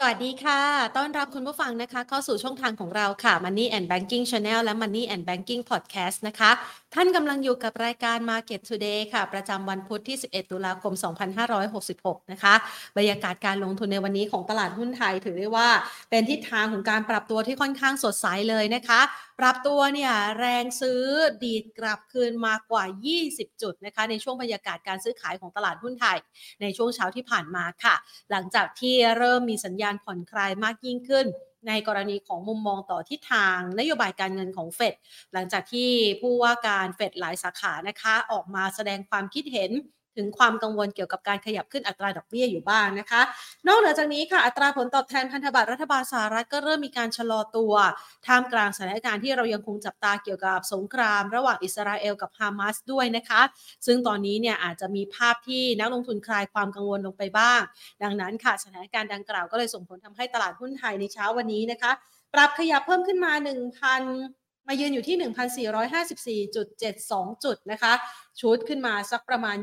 สวัสดีค่ะ ต้อนรับคุณผู้ฟังนะคะ เข้าสู่ช่องทางของเราค่ะ Money and Banking Channel และ Money and Banking Podcast นะคะท่านกำลังอยู่กับรายการ Market Today ค่ะ ประจำวันพุธที่ 11 ตุลาคม 2566 นะคะ บรรยากาศการลงทุนในวันนี้ของตลาดหุ้นไทยถือได้ว่าเป็นทิศทางของการปรับตัวที่ค่อนข้างสดใสเลยนะคะ ปรับตัวเนี่ยแรงซื้อดีดกลับคืนมากว่า 20 จุดนะคะ ในช่วงบรรยากาศการซื้อขายของตลาดหุ้นไทย ในช่วงเช้าที่ผ่านมาค่ะ หลังจากที่เริ่มมีสัญญาณผ่อนคลายมากยิ่งขึ้น ในกรณีของมุมมองต่อทิศทาง นโยบายการเงินของเฟดหลังจากที่ผู้ว่าการเฟดหลายสาขานะคะ ออกมาแสดงความคิดเห็น ถึงความกังวลเกี่ยวกับการขยับขึ้นอัตราดอกเบี้ยอยู่บ้างนะคะ นอกเหนือจากนี้ค่ะอัตราผลตอบแทนพันธบัตรรัฐบาลสหรัฐก็เริ่มมีการชะลอตัว ท่ามกลางสถานการณ์ที่เรายังคงจับตาเกี่ยวกับสงคราม ระหว่างอิสราเอลกับฮามาสด้วยนะคะ ซึ่งตอนนี้เนี่ยอาจจะมีภาพที่นักลงทุนคลายความกังวลลงไปบ้าง ดังนั้นค่ะสถานการณ์ดังกล่าวก็เลยส่งผลทำให้ตลาดหุ้นไทยในเช้าวันนี้นะคะ ปรับขยับเพิ่มขึ้นมา 1,000 มายืนอยู่ที่ 1,454.72 จุดนะคะชุดขึ้นมาสักประมาณ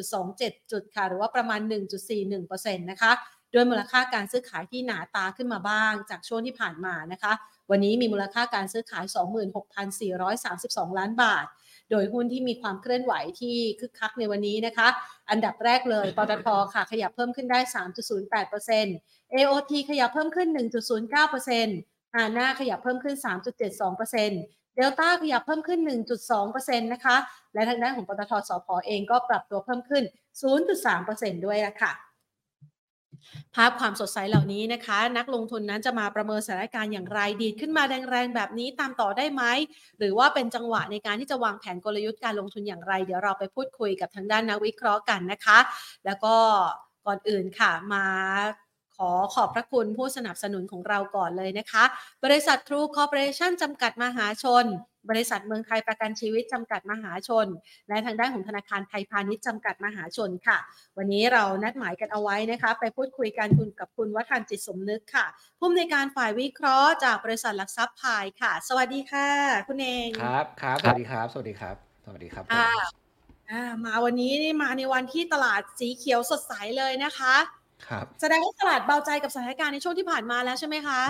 20.27 จุดค่ะ หรือว่าประมาณ 1.41%นะคะโดยมูลค่าการซื้อขายที่หนาตาขึ้นมาบ้าง จากช่วงที่ผ่านมานะคะ วันนี้มีมูลค่าการซื้อขาย 26,432 ล้านบาท โดยหุ้นที่มีความเคลื่อนไหวที่คึกคักในวันนี้นะคะ อันดับแรกเลยปตทค่ะ ขยับเพิ่มขึ้นได้ 3.08% AOT ขยับเพิ่มขึ้น 1.09% อาน่าขยับเพิ่มขึ้น 3.72%เดลต้าขยับเพิ่มขึ้น 1.2%นะคะ และทางด้านของปตทสพอเองก็ปรับตัวเพิ่มขึ้น 0.3%ด้วยละค่ะภาพความสดใสเหล่านี้นะคะ นักลงทุนนั้นจะมาประเมินสถานการณ์อย่างไรดีดขึ้นมาแรงๆ แบบนี้ตามต่อได้ไหม หรือว่าเป็นจังหวะในการที่จะวางแผนกลยุทธ์การลงทุนอย่างไร เดี๋ยวเราไปพูดคุยกับทางด้านนักวิเคราะห์กันนะคะ แล้วก็ก่อนอื่นค่ะมา ขอขอบพระคุณผู้สนับสนุนของเราก่อนเลยนะคะ บริษัททรูคอร์ปอเรชั่นจำกัดมหาชน บริษัทเมืองไทยประกันชีวิตจำกัดมหาชน และทางด้านของธนาคารไทยพาณิชย์จำกัดมหาชนค่ะ วันนี้เรานัดหมายกันเอาไว้นะคะ ไปพูดคุยกันคุณกับคุณวัฒนจิตสมนึกค่ะ ผู้อำนวยการฝ่ายวิเคราะห์จากบริษัทหลักทรัพย์พายค่ะ สวัสดีค่ะ คุณเองครับครับสวัสดีครับ สวัสดีครับ สวัสดีครับผมอ่าอ่ามาวันนี้นี่มาในวันที่ตลาดสีเขียวสดใสเลยนะคะ ครับแสดงว่าตลาดเบาใจกับสถานการณ์ในช่วงที่ผ่านมาแล้วใช่ไหมคะ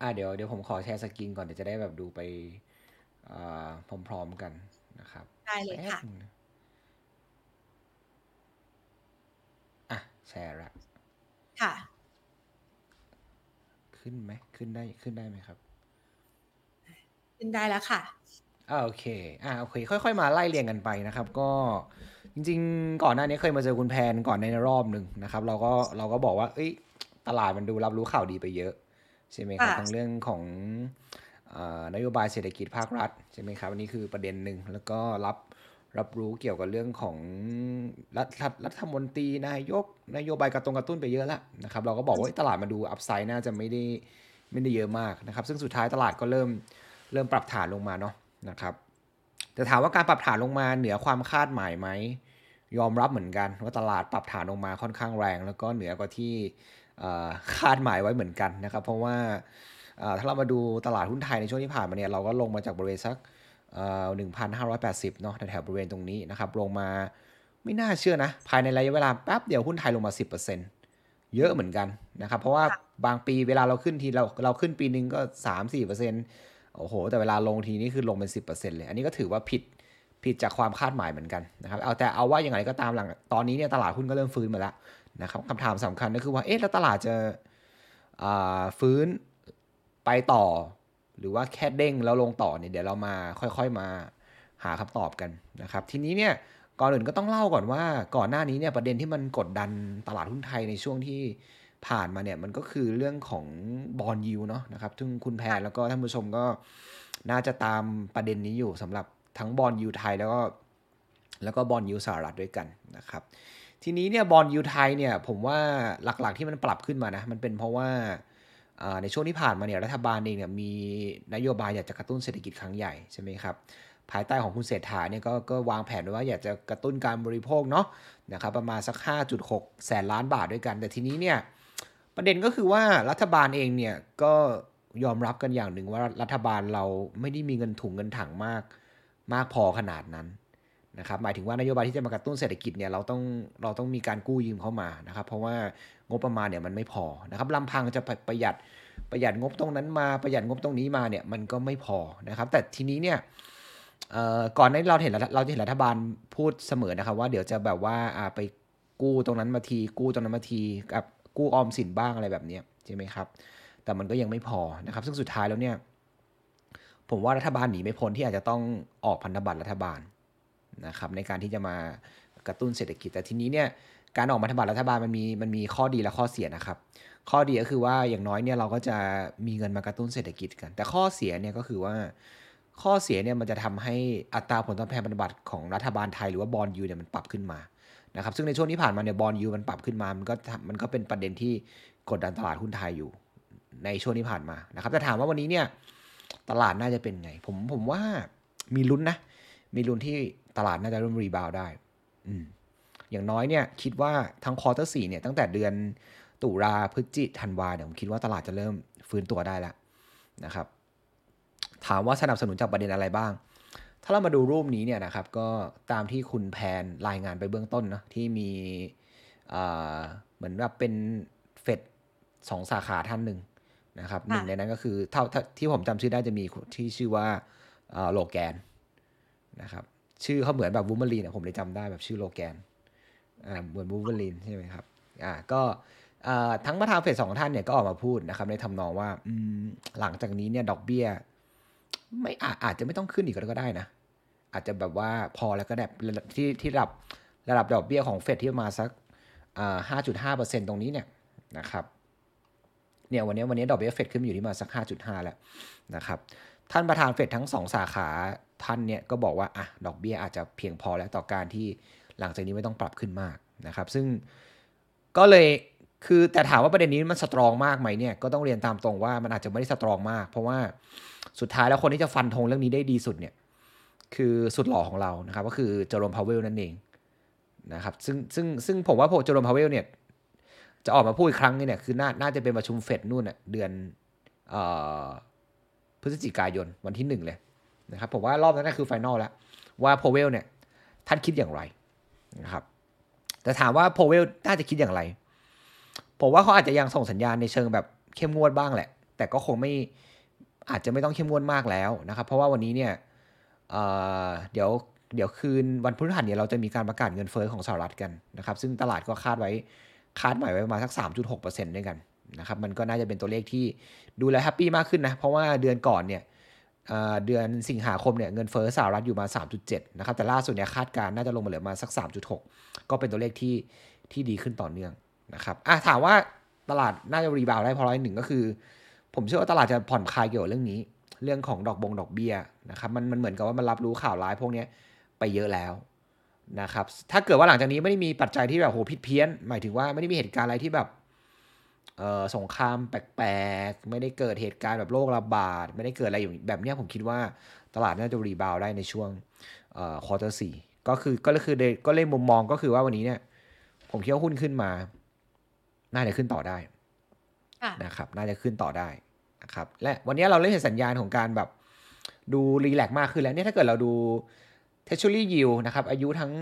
อ่าเดี๋ยวเดี๋ยวผมขอแชร์สกรีนก่อนเดี๋ยวจะได้แบบดูไปอ่าพร้อมๆกันนะครับได้เลยค่ะแป๊บนึงนะอะแชร์ละค่ะ ขึ้นไหมขึ้นได้ขึ้นได้ไหมครับ ขึ้นได้แล้วค่ะอ่าโอเคอ่าโอเค ค่อย ๆ มาไล่เรียงกันไปนะครับ ก็ จริง ๆ ก่อนหน้านี้เคยมาเจอคุณแพนก่อนในรอบหนึ่งนะครับ เราก็เราก็บอกว่า เอ้ย ตลาดมันดูรับรู้ข่าวดีไปเยอะ ใช่ไหมครับค่ะทั้งเรื่องของเอ่อนโยบายเศรษฐกิจภาครัฐใช่ไหมครับอันนี้คือประเด็นหนึ่งแล้วก็รับรับรู้เกี่ยวกับเรื่องของรัฐรัฐรัฐมนตรีนายกนโยบายกระตุ้นกระตุ้นไปเยอะแล้วนะครับ เราก็บอกว่าเอ้ยตลาดมาดูอัพไซด์น่าจะไม่ได้ไม่ได้เยอะมากนะครับ ซึ่งสุดท้ายตลาดก็เริ่มเริ่มปรับฐานลงมาเนาะนะครับ แต่ถามว่าการปรับฐานลงมาเหนือความคาดหมายไหมยอมรับเหมือนกันว่าตลาดปรับฐานลงมาค่อนข้างแรง แล้วก็เหนือกว่าที่คาดหมายไว้เหมือนกันนะครับ เพราะว่าถ้าเรามาดูตลาดหุ้นไทยในช่วงที่ผ่านมาเนี่ยเราก็ลงมาจากบริเวณสัก1,580เนาะแถวบริเวณตรงนี้นะครับลงมาไม่น่าเชื่อนะ ภายในระยะเวลาแป๊บเดียวหุ้นไทยลงมา 10%เยอะเหมือนกันนะครับ เพราะว่าบางปีเวลาเราขึ้นทีเราเราขึ้นปีนึงก็ 3 4 โอ้โห แต่เวลาลงทีนี่คือลงเป็นสิบเปอร์เซ็นต์เลย อันนี้ก็ถือว่าผิดผิดจากความคาดหมายเหมือนกันนะครับเอาแต่เอาว่าอย่างไรก็ตามหลังตอนนี้เนี่ยตลาดหุ้นก็เริ่มฟื้นมาแล้วนะครับคำถามสำคัญก็คือว่าเอ๊ะแล้วตลาดจะฟื้นไปต่อ หรือว่าแค่เด้งแล้วลงต่อเนี่ยเดี๋ยวเรามาค่อยๆมาหาคำตอบกันนะครับ ทีนี้เนี่ยก่อนอื่นก็ต้องเล่าก่อนว่าก่อนหน้านี้เนี่ยประเด็นที่มันกดดันตลาดหุ้นไทยในช่วงที่ ผ่านมาเนี่ยมันก็คือเรื่องของ bond yield เนาะนะครับซึ่งคุณแพนแล้วก็ท่านผู้ชมก็น่าจะตามประเด็นนี้อยู่สำหรับทั้ง bond yield ไทยแล้วก็แล้วก็ bond yield สหรัฐด้วยกันนะครับทีนี้เนี่ยบอลยูไทยเนี่ยผมว่าหลักๆที่มันปรับขึ้นมานะมันเป็นเพราะว่าในช่วงที่ผ่านมาเนี่ยรัฐบาลเองเนี่ยมีนโยบายอยากจะกระตุ้นเศรษฐกิจครั้งใหญ่ใช่ไหมครับภายใต้ของคุณเศรษฐาเนี่ยก็ก็วางแผนไว้ว่าอยากจะกระตุ้นการบริโภคเนาะนะครับประมาณสัก 5.6 แสนล้านบาทด้วยกัน แต่ทีนี้เนี่ย ประเด็นก็คือว่ารัฐบาลเองเนี่ยก็ยอมรับกันอย่างหนึ่งว่ารัฐบาลเราไม่ได้มีเงินถุงเงินถังมาก มากพอขนาดนั้นนะครับหมายถึงว่านโยบายที่จะมากระตุ้นเศรษฐกิจเนี่ยเราต้องเราต้องมีการกู้ยืมเข้ามานะครับ เพราะว่างบประมาณเนี่ยมันไม่พอนะครับลำพังจะประหยัดประหยัดงบตรงนั้นมาประหยัดงบตรงนี้มาเนี่ยมันก็ไม่พอนะครับ แต่ทีนี้เนี่ยก่อนหน้าเราเห็นเราจะเห็นรัฐบาลพูดเสมอนะครับว่าเดี๋ยวจะแบบว่าไปกู้ตรงนั้นมาทีกู้ตรงนั้นมาทีกับ กู้ออมสินบ้างอะไรแบบนี้ใช่ไหมครับ แต่มันก็ยังไม่พอนะครับ ซึ่งสุดท้ายแล้วเนี่ย ผมว่ารัฐบาลหนีไม่พ้นที่อาจจะต้องออกพันธบัตรรัฐบาลนะครับในการที่จะมากระตุ้นเศรษฐกิจแต่ทีนี้เนี่ยการออกพันธบัตรรัฐบาลมันมีมันมีข้อดีและข้อเสียนะครับ ข้อดีก็คือว่าอย่างน้อยเนี่ยเราก็จะมีเงินมากระตุ้นเศรษฐกิจกัน แต่ข้อเสียเนี่ยก็คือว่าข้อเสียเนี่ยมันจะทำให้อัตราผลตอบแทนพันธบัตรของรัฐบาลไทยหรือว่าบอลยูเนี่ยมันปรับขึ้นมา นะครับซึ่งในช่วงที่ผ่านมาเนี่ยบอลยูมันปรับขึ้นมา มันก็มันก็เป็นประเด็นที่กดดันตลาดหุ้นไทยอยู่ ในช่วงที่ผ่านมานะครับแต่ถามว่าวันนี้เนี่ยตลาดน่าจะเป็นไง ผมผมว่ามีลุ้นนะ มีลุ้นที่ตลาดน่าจะเริ่ม rebound ได้ อืมอย่างน้อยเนี่ยคิดว่าทั้ง quarter สี่เนี่ยตั้งแต่เดือนตุลาพฤศจิกาธันวาเนี่ยผมคิดว่าตลาดจะเริ่มฟื้นตัวได้แล้วนะครับ ถามว่าสนับสนุนจากประเด็นอะไรบ้าง ถ้าเรามาดูรูปนี้เนี่ยนะครับก็ตามที่คุณแพนรายงานไปเบื้องต้นนะที่มีเหมือนแบบเป็นเฟดสองสาขาท่านหนึ่งนะครับหนึ่งในนั้นก็คือเท่าที่ผมจำชื่อได้จะมีที่ชื่อว่าโลแกนนะครับชื่อเขาเหมือนแบบวูมารีนผมเลยจำได้แบบชื่อโลแกนอ่าเหมือนวูมารีนใช่ไหมครับอ่าก็ทั้งประธานเฟดสองท่านเนี่ยก็ออกมาพูดนะครับในทำนองว่าหลังจากนี้เนี่ยดอกเบี้ย ไม่อาอาจจะไม่ต้องขึ้นอีกก็ได้นะ อาจจะแบบว่าพอแล้วก็ได้ที่ที่ระดับระดับดอกเบี้ยของเฟดที่มาสักห้าจุดห้าเปอร์เซ็นตรงนี้เนี่ยนะครับเนี่ยวันนี้วันนี้ดอกเบี้ยเฟดขึ้นอยู่ที่มาสักห้าจุดห้าแล้วนะครับ ท่านประธานเฟดทั้งสองสาขาท่านเนี่ยก็บอกว่าอะดอกเบี้ยอาจจะเพียงพอแล้วต่อการที่หลังจากนี้ไม่ต้องปรับขึ้นมากนะครับ ซึ่งก็เลยคือแต่ถามว่าประเด็นนี้มันสตรองมากไหมเนี่ยก็ต้องเรียนตามตรงว่ามันอาจจะไม่ได้สตรองมาก เพราะว่า สุดท้ายแล้วคนที่จะฟันธงเรื่องนี้ได้ดีสุดเนี่ย คือสุดหล่อของเรานะครับ ก็คือ Jerome Powell นั่นเองนะครับ ซึ่งซึ่งซึ่งผมว่าผม Jerome Powell เนี่ย จะออกมาพูดอีกครั้งนี่เนี่ยคือน่าน่าจะเป็นประชุมเฟดนู่นเน่ยเดือนพฤศจิกายนวันที่หนึ่งเลยนะครับ ผมว่ารอบนั้นคือ final แล้วว่า Powell เนี่ย ท่านคิดอย่างไรนะครับแต่ถามว่า Powell น่าจะคิดอย่างไร ผมว่าเขาอาจจะยังส่งสัญญาณในเชิงแบบเข้มงวดบ้างแหละ แต่ก็คงไม่ อาจจะไม่ต้องเข้มงวดมากแล้วนะครับ เพราะว่าวันนี้เนี่ยเเดี๋ยวเดี๋ยวคืนวันพฤหัสเนี่ยเราจะมีการประกาศเงินเฟ้อของสหรัฐกันนะครับ ซึ่งตลาดก็คาดไว้คาดหมายไว้ประมาณสัก 3.6%ด้วยกันนะครับ มันก็น่าจะเป็นตัวเลขที่ดูแลแฮปปี้มากขึ้นนะ เพราะว่าเดือนก่อนเนี่ยเดือนสิงหาคมเนี่ยเงินเฟ้อสหรัฐอยู่มา 3.7 นะครับ แต่ล่าสุดเนี่ยคาดการณ์น่าจะลงมาเหลือมาสัก 3.6 ก็เป็นตัวเลขที่ที่ดีขึ้นต่อเนื่องนะครับอะถามว่าตลาดน่าจะรีบาวได้เพราะอะไรหนึ่งก็คือ ผมเชื่อว่าตลาดจะผ่อนคลายเกี่ยวกับเรื่องนี้ เรื่องของดอกบงดอกเบี้ยนะครับมันมันเหมือนกับว่ามันรับรู้ข่าวร้ายพวกนี้ไปเยอะแล้วนะครับถ้าเกิดว่าหลังจากนี้ไม่ได้มีปัจจัยที่แบบโหผิดเพี้ยน หมายถึงว่าไม่ได้มีเหตุการณ์อะไรที่แบบเออสงครามแปลกๆ ไม่ได้เกิดเหตุการณ์แบบโรคระบาด ไม่ได้เกิดอะไรอย่างแบบนี้ผมคิดว่าตลาดน่าจะรีบาวได้ในช่วงเอ่อควอเตอร์สี่ก็คือก็คือก็เลยมุมมองก็คือว่าวันนี้เนี่ย ผมคิดว่าหุ้นขึ้นมา น่าจะขึ้นต่อได้ นะครับน่าจะขึ้นต่อได้นะครับและวันนี้เราเริ่มเห็นสัญญาณของการแบบดูรีแลกมากขึ้นแล้วเนี่ยถ้าเกิดเราดู t e ช u r y yield นะครับอายุทั้ง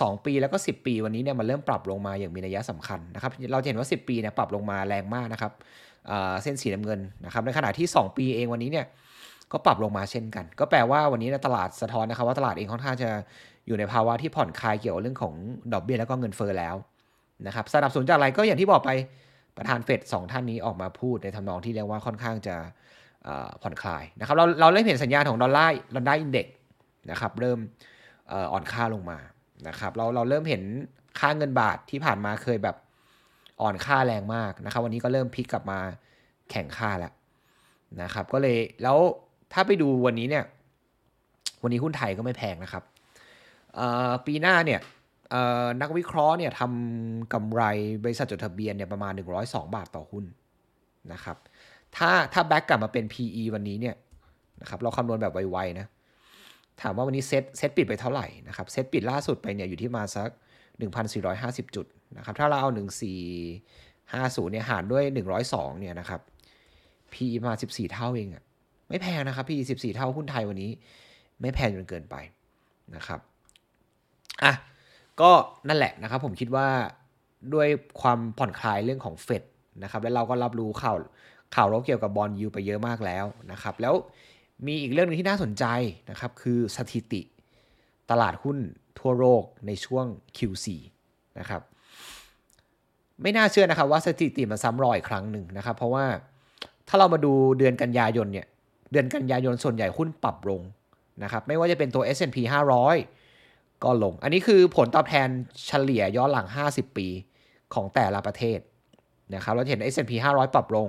สองปีแล้วก็ 10 ปีวันนี้เนี่ยมันเริ่มปรับลงมาอย่างมีนัยสำคัญนะครับเราเห็นว่า 10 ปีเนี่ยปรับลงมาแรงมากนะครับเส้นสีน้ำเงินนะครับในขณะที่ 2 ปีเองวันนี้เนี่ยก็ปรับลงมาเช่นกัน ก็แปลว่าวันนี้ตลาดสะท้อนนะครับว่าตลาดเองค่อนข้างจะอยู่ในภาวะที่ผ่อนคลายเกี่ยวกับเรื่องของดอกเบี้ยแล้วก็เงินเฟ้อแล้วนะครับสนับสนุนจากอะไรก็อย่างที่บอกไป ประธานเฟดสองท่านนี้ออกมาพูดในทำนองที่เรียกว่าค่อนข้างจะผ่อนคลายนะครับเราเราเริ่มเห็นสัญญาณของดอลลาร์ dollar index นะครับเริ่มอ่อนค่าลงมานะครับเราเราเริ่มเห็นค่าเงินบาทที่ผ่านมาเคยแบบอ่อนค่าแรงมากนะครับ วันนี้ก็เริ่มพลิกกลับมาแข่งค่าแล้วนะครับ ก็เลยแล้วถ้าไปดูวันนี้เนี่ย วันนี้หุ้นไทยก็ไม่แพงนะครับปีหน้าเนี่ย นักวิเคราะห์เนี่ยทำกำไรบริษัทจดทะเบียนเนี่ยประมาณ 102 บาทต่อหุ้นนะครับ ถ้าถ้าแบ็กกลับมาเป็น PE วันนี้เนี่ยนะครับเราคำนวณแบบไวๆนะ ถามว่าวันนี้เซตเซตปิดไปเท่าไหร่นะครับ เซตปิดล่าสุดไปเนี่ยอยู่ที่มาสัก 1,450 จุดนะครับ ถ้าเราเอา 1450เนี่ยหารด้วย 102เนี่ยนะครับ PE มา 14 เท่าเองอะไม่แพงนะครับ PE 14 เท่าหุ้นไทยวันนี้ ไม่แพงจนเกินไปนะครับอะ ก็นั่นแหละนะครับผมคิดว่าด้วยความผ่อนคลายเรื่องของเฟดนะครับแล้วเราก็รับรู้ข่าวข่าวรบเกี่ยวกับบอลยูไปเยอะมากแล้วนะครับ แล้วมีอีกเรื่องนึงที่น่าสนใจนะครับ คือสถิติตลาดหุ้นทั่วโลกในช่วง Q4 นะครับ ไม่น่าเชื่อนะครับว่าสถิติมันซ้ำรอยอีกครั้งหนึ่งนะครับ เพราะว่าถ้าเรามาดูเดือนกันยายนเนี่ย เดือนกันยายนส่วนใหญ่หุ้นปรับลงนะครับ ไม่ว่าจะเป็นตัว S&P 500 ก็ลง อันนี้คือผลตอบแทนเฉลี่ยย้อนหลัง 50 ปีของแต่ละประเทศนะครับ เราเห็น S&P 500 ปรับลง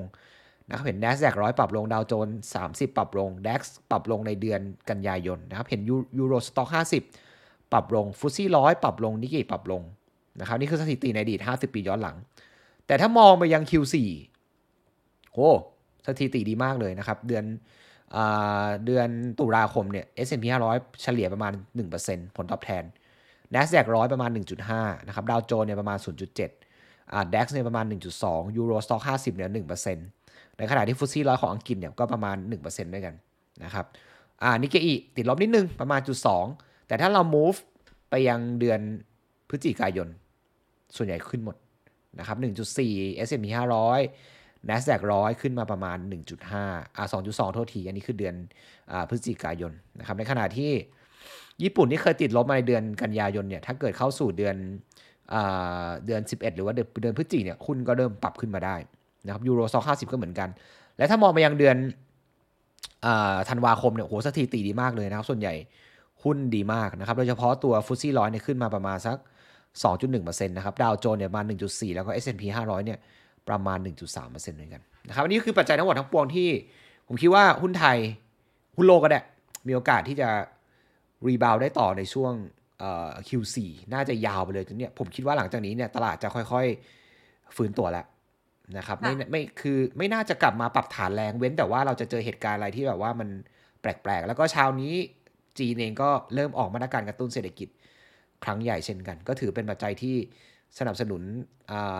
นะครับ เห็น NASDAQ 100 ปรับลง ดาวโจนส์30 ปรับลง DAX ปรับลงในเดือนกันยายนนะครับ เห็นยูโรสต็อก50 ปรับลงฟุตซี่ร้อยปรับลงนิกเกิปรับลงนะครับ นี่คือสถิติในอดีต 50 ปีย้อนหลัง แต่ถ้ามองไปยัง Q4 โอ้สถิติดีมากเลยนะครับ เดือน เดือนตุลาคมเนี่ย S&P 500 เฉลี่ยประมาณ 1%ผลตอบแทน NASDAQ 100 ประมาณ 1.5 นะครับ ดาวโจนส์เนี่ยประมาณ 0.7อ่า DAX เนี่ยประมาณ 1.2 Euro Stock 50 เนี่ย 1%ในขณะที่ฟุตซี่ร้อยของอังกฤษเนี่ยก็ประมาณ 1%ด้วยกันนะครับ อ่า นิกเกอีติดลบนิดนึงประมาณจุด2แต่ถ้าเรา move ไปยังเดือนพฤศจิกายน ส่วนใหญ่ขึ้นหมดนะครับ 1.4 S&P 500 NASDAQ 100ขึ้นมาประมาณ 1.5อ่า2.2 โทษที อันนี้คือเดือนอพฤศจิกายนนะครับ ในขณะที่ญี่ปุ่นที่เคยติดลบมาในเดือนกันยายนเนี่ย ถ้าเกิดเข้าสู่เดือนอเดือน 11 หรือว่าเดือนพฤศจิกเนี่ยหุ้นก็เริ่มปรับขึ้นมาได้นะครับยูโรซ็อกห้าสิบก็เหมือนกัน และถ้ามองไปยังเดือนธันวาคมเนี่ยโหสถิติดีมากเลยนะครับ ส่วนใหญ่หุ้นดีมากนะครับ โดยเฉพาะตัวฟุตซี่ร้อยเนี่ยขึ้นมาประมาณสัก 2.1%นะครับ ดาวโจนส์เนี่ยประมาณ1.4 แล้วก็ S&P 500 เนี่ย ประมาณ 1.3%ด้วยกันนะครับอันนี้คือปัจจัยทั้งหมดทั้งปวงที่ ผมคิดว่าหุ้นไทยหุ้นโลกก็ได้มีโอกาสที่จะรีบาวได้ต่อในช่วง Q4 น่าจะยาวไปเลยจนเนี่ยผมคิดว่าหลังจากนี้เนี่ยตลาดจะค่อยๆฟื้นตัวแล้วนะครับไม่ไม่คือไม่น่าจะกลับมาปรับฐานแรงเว้นแต่ว่าเราจะเจอเหตุการณ์อะไรที่แบบว่ามันแปลกๆ แล้วก็เช้านี้จีนเองก็เริ่มออกมาตรการกระตุ้นเศรษฐกิจครั้งใหญ่เช่นกัน ก็ถือเป็นปัจจัยที่ สนับสนุน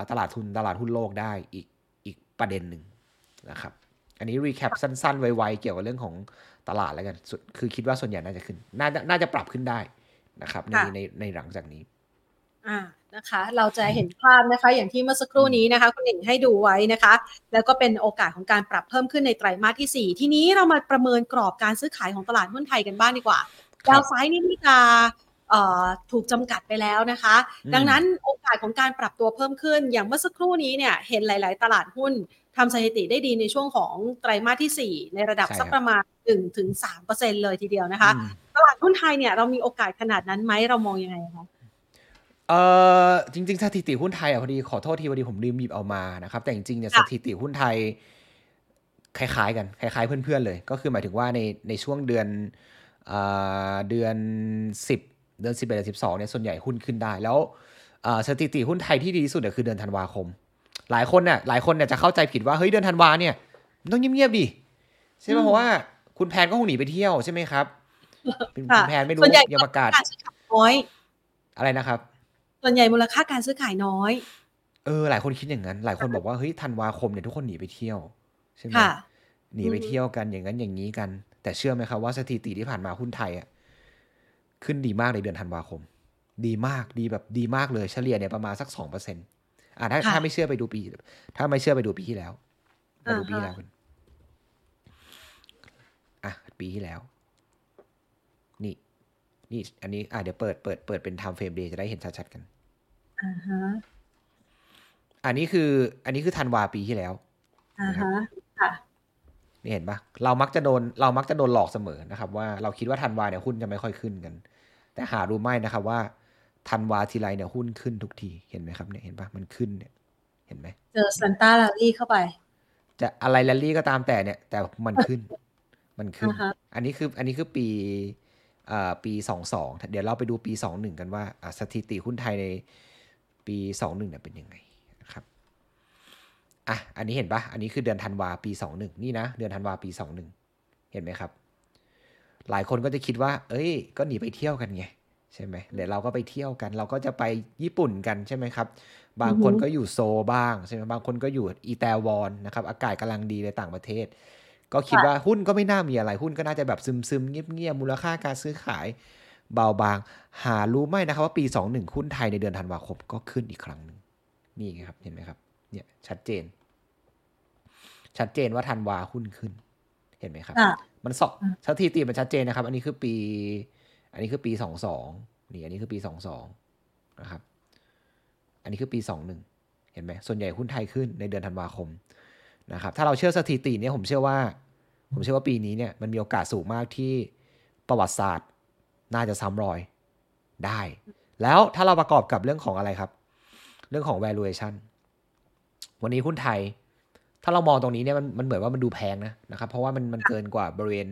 ตลาดทุนตลาดหุ้นโลกได้อีกอีกประเด็นหนึ่งนะครับ อันนี้รีแคปสั้นๆ ไวๆ เกี่ยวกับเรื่องของตลาดแล้วกัน คือคิดว่าส่วนใหญ่น่าจะขึ้น น่าน่าจะปรับขึ้นได้นะครับในในในหลังจากนี้ อ่านะคะ เราจะเห็นภาพนะคะ อย่างที่เมื่อสักครู่นี้นะคะ คุณเองให้ดูไว้นะคะ แล้วก็เป็นโอกาสของการปรับเพิ่มขึ้นในไตรมาสที่ 4 ทีนี้เรามาประเมินกรอบการซื้อขายของตลาดหุ้นไทยกันบ้างดีกว่าดาวไซด์นี่มีกา ถูกจำกัดไปแล้วนะคะ ดังนั้นโอกาสของการปรับตัวเพิ่มขึ้น อย่างเมื่อสักครู่นี้เนี่ยเห็นหลาย ๆ ตลาดหุ้นทำสถิติได้ดีในช่วงของไตรมาสที่ 4 ในระดับสักประมาณ1ถึง3เลยทีเดียวนะคะ ตลาดหุ้นไทยเนี่ยเรามีโอกาสขนาดนั้นไหมเรามองยังไงคะเออจริง ๆ สถิติหุ้นไทยอะพอดีขอโทษทีพอดีผมลืมหยิบเอามานะครับแต่จริงๆเนี่ยสถิติหุ้นไทยคล้ายๆกันคล้ายๆเพื่อนๆเลย ก็คือหมายถึงว่าในในช่วงเดือนเดือนสิบ เดือนสิบเอ็ดสิบสองเนี่ยส่วนใหญ่หุ้นขึ้นได้ แล้วสถิติหุ้นไทยที่ดีที่สุดเนี่ยคือเดือนธันวาคม หลายคนเนี่ยหลายคนเนี่ยจะเข้าใจผิดว่าเฮ้ยเดือนธันวาเนี่ยต้องเงียบๆดิใช่ไหมเพราะว่าคุณแพนก็คงหนีไปเที่ยวใช่ไหมครับคุณแพนไม่รู้ยังประกาศน้อยอะไรนะครับ ส่วนใหญ่มูลค่าการซื้อขายน้อย เออ หลายคนคิดอย่างนั้น หลายคนบอกว่าเฮ้ยธันวาคมเนี่ยทุกคนหนีไปเที่ยวใช่ไหมหนีไปเที่ยวกันอย่างนั้นอย่างนี้กัน แต่เชื่อไหมครับว่าสถิติที่ผ่านมาหุ้นไทยอะ ขึ้นดีมากในเดือนธันวาคม ดีมากดีแบบดีมากเลยเฉลี่ยเนี่ยประมาณสักสองเปอร์เซ็นต์อ่าถ้าถ้าไม่เชื่อไปดูปี ถ้าไม่เชื่อไปดูปีที่แล้วมาดูปีที่แล้วกันอะปีที่แล้ว นี่ นี่อันนี้ อะเดี๋ยวเปิดเปิดเปิดเป็น time frame day จะได้เห็นชัดๆกันอ่าฮะอันนี้คือ อันนี้คือธันวาปีที่แล้วอ่าฮะค่ะ นี่เห็นปะเรามักจะโดนเรามักจะโดนหลอกเสมอนะครับ ว่าเราคิดว่าธันวาเนี่ยหุ้นจะไม่ค่อยขึ้นกัน แต่หารู้ไหมนะครับว่าธันวาทีไรเนี่ยหุ้นขึ้นทุกทีเห็นไหมครับเนี่ยเห็นปะมันขึ้นเนี่ยเห็นไหมเจอซันต้าลารี่เข้าไป จะอะไรลารี่ก็ตามแต่เนี่ย แต่มันขึ้น มันขึ้น อันนี้คืออันนี้คือปีอ่าปีสองสองเดี๋ยวเราไปดูปีสองหนึ่งกันว่าสถิติหุ้นไทยในปีสองหนึ่งเนี่ยเป็นยังไงนะครับ อะ อันนี้เห็นปะอันนี้คือเดือนธันวาปีสองหนึ่งนี่นะ เดือนธันวาปีสองหนึ่งเห็นไหมครับ หลายคนก็จะคิดว่า เอ้ย ก็หนีไปเที่ยวกันไงใช่ไหมเดี๋ยวเราก็ไปเที่ยวกัน เราก็จะไปญี่ปุ่นกันใช่ไหมครับ บางคนก็อยู่โซบ้างใช่ไหมบางคนก็อยู่อีแตวอนนะครับ อากาศกำลังดีในต่างประเทศ ก็คิดว่าหุ้นก็ไม่น่ามีอะไร หุ้นก็น่าจะแบบซึมๆเงียบๆมูลค่าการซื้อขายเบาบาง หารู้ไหมนะครับว่าปี 21 หุ้นไทยในเดือนธันวาคมก็ขึ้นอีกครั้งหนึ่งนี่ไงครับเห็นไหมครับ เนี่ยชัดเจน ชัดเจนว่าธันวาหุ้นขึ้น เห็นไหมครับค่ะมันสอบสถิติมันชัดเจนนะครับ อันนี้คือปี อันนี้คือปีสองสองนี่อันนี้คือปีสองสองนะครับ อันนี้คือปีสองหนึ่งเห็นไหมส่วนใหญ่หุ้นไทยขึ้นในเดือนธันวาคมนะครับ ถ้าเราเชื่อสถิติเนี่ยผมเชื่อว่า ผมเชื่อว่าปีนี้เนี่ยมันมีโอกาสสูงมากที่ประวัติศาสตร์น่าจะซ้ำรอยได้ แล้วถ้าเราประกอบกับเรื่องของอะไรครับ เรื่องของ valuation วันนี้หุ้นไทย ถ้าเรามองตรงนี้เนี่ยมันมันเหมือนว่ามันดูแพงนะนะครับ เพราะว่ามันมันเกินกว่าบริเวณ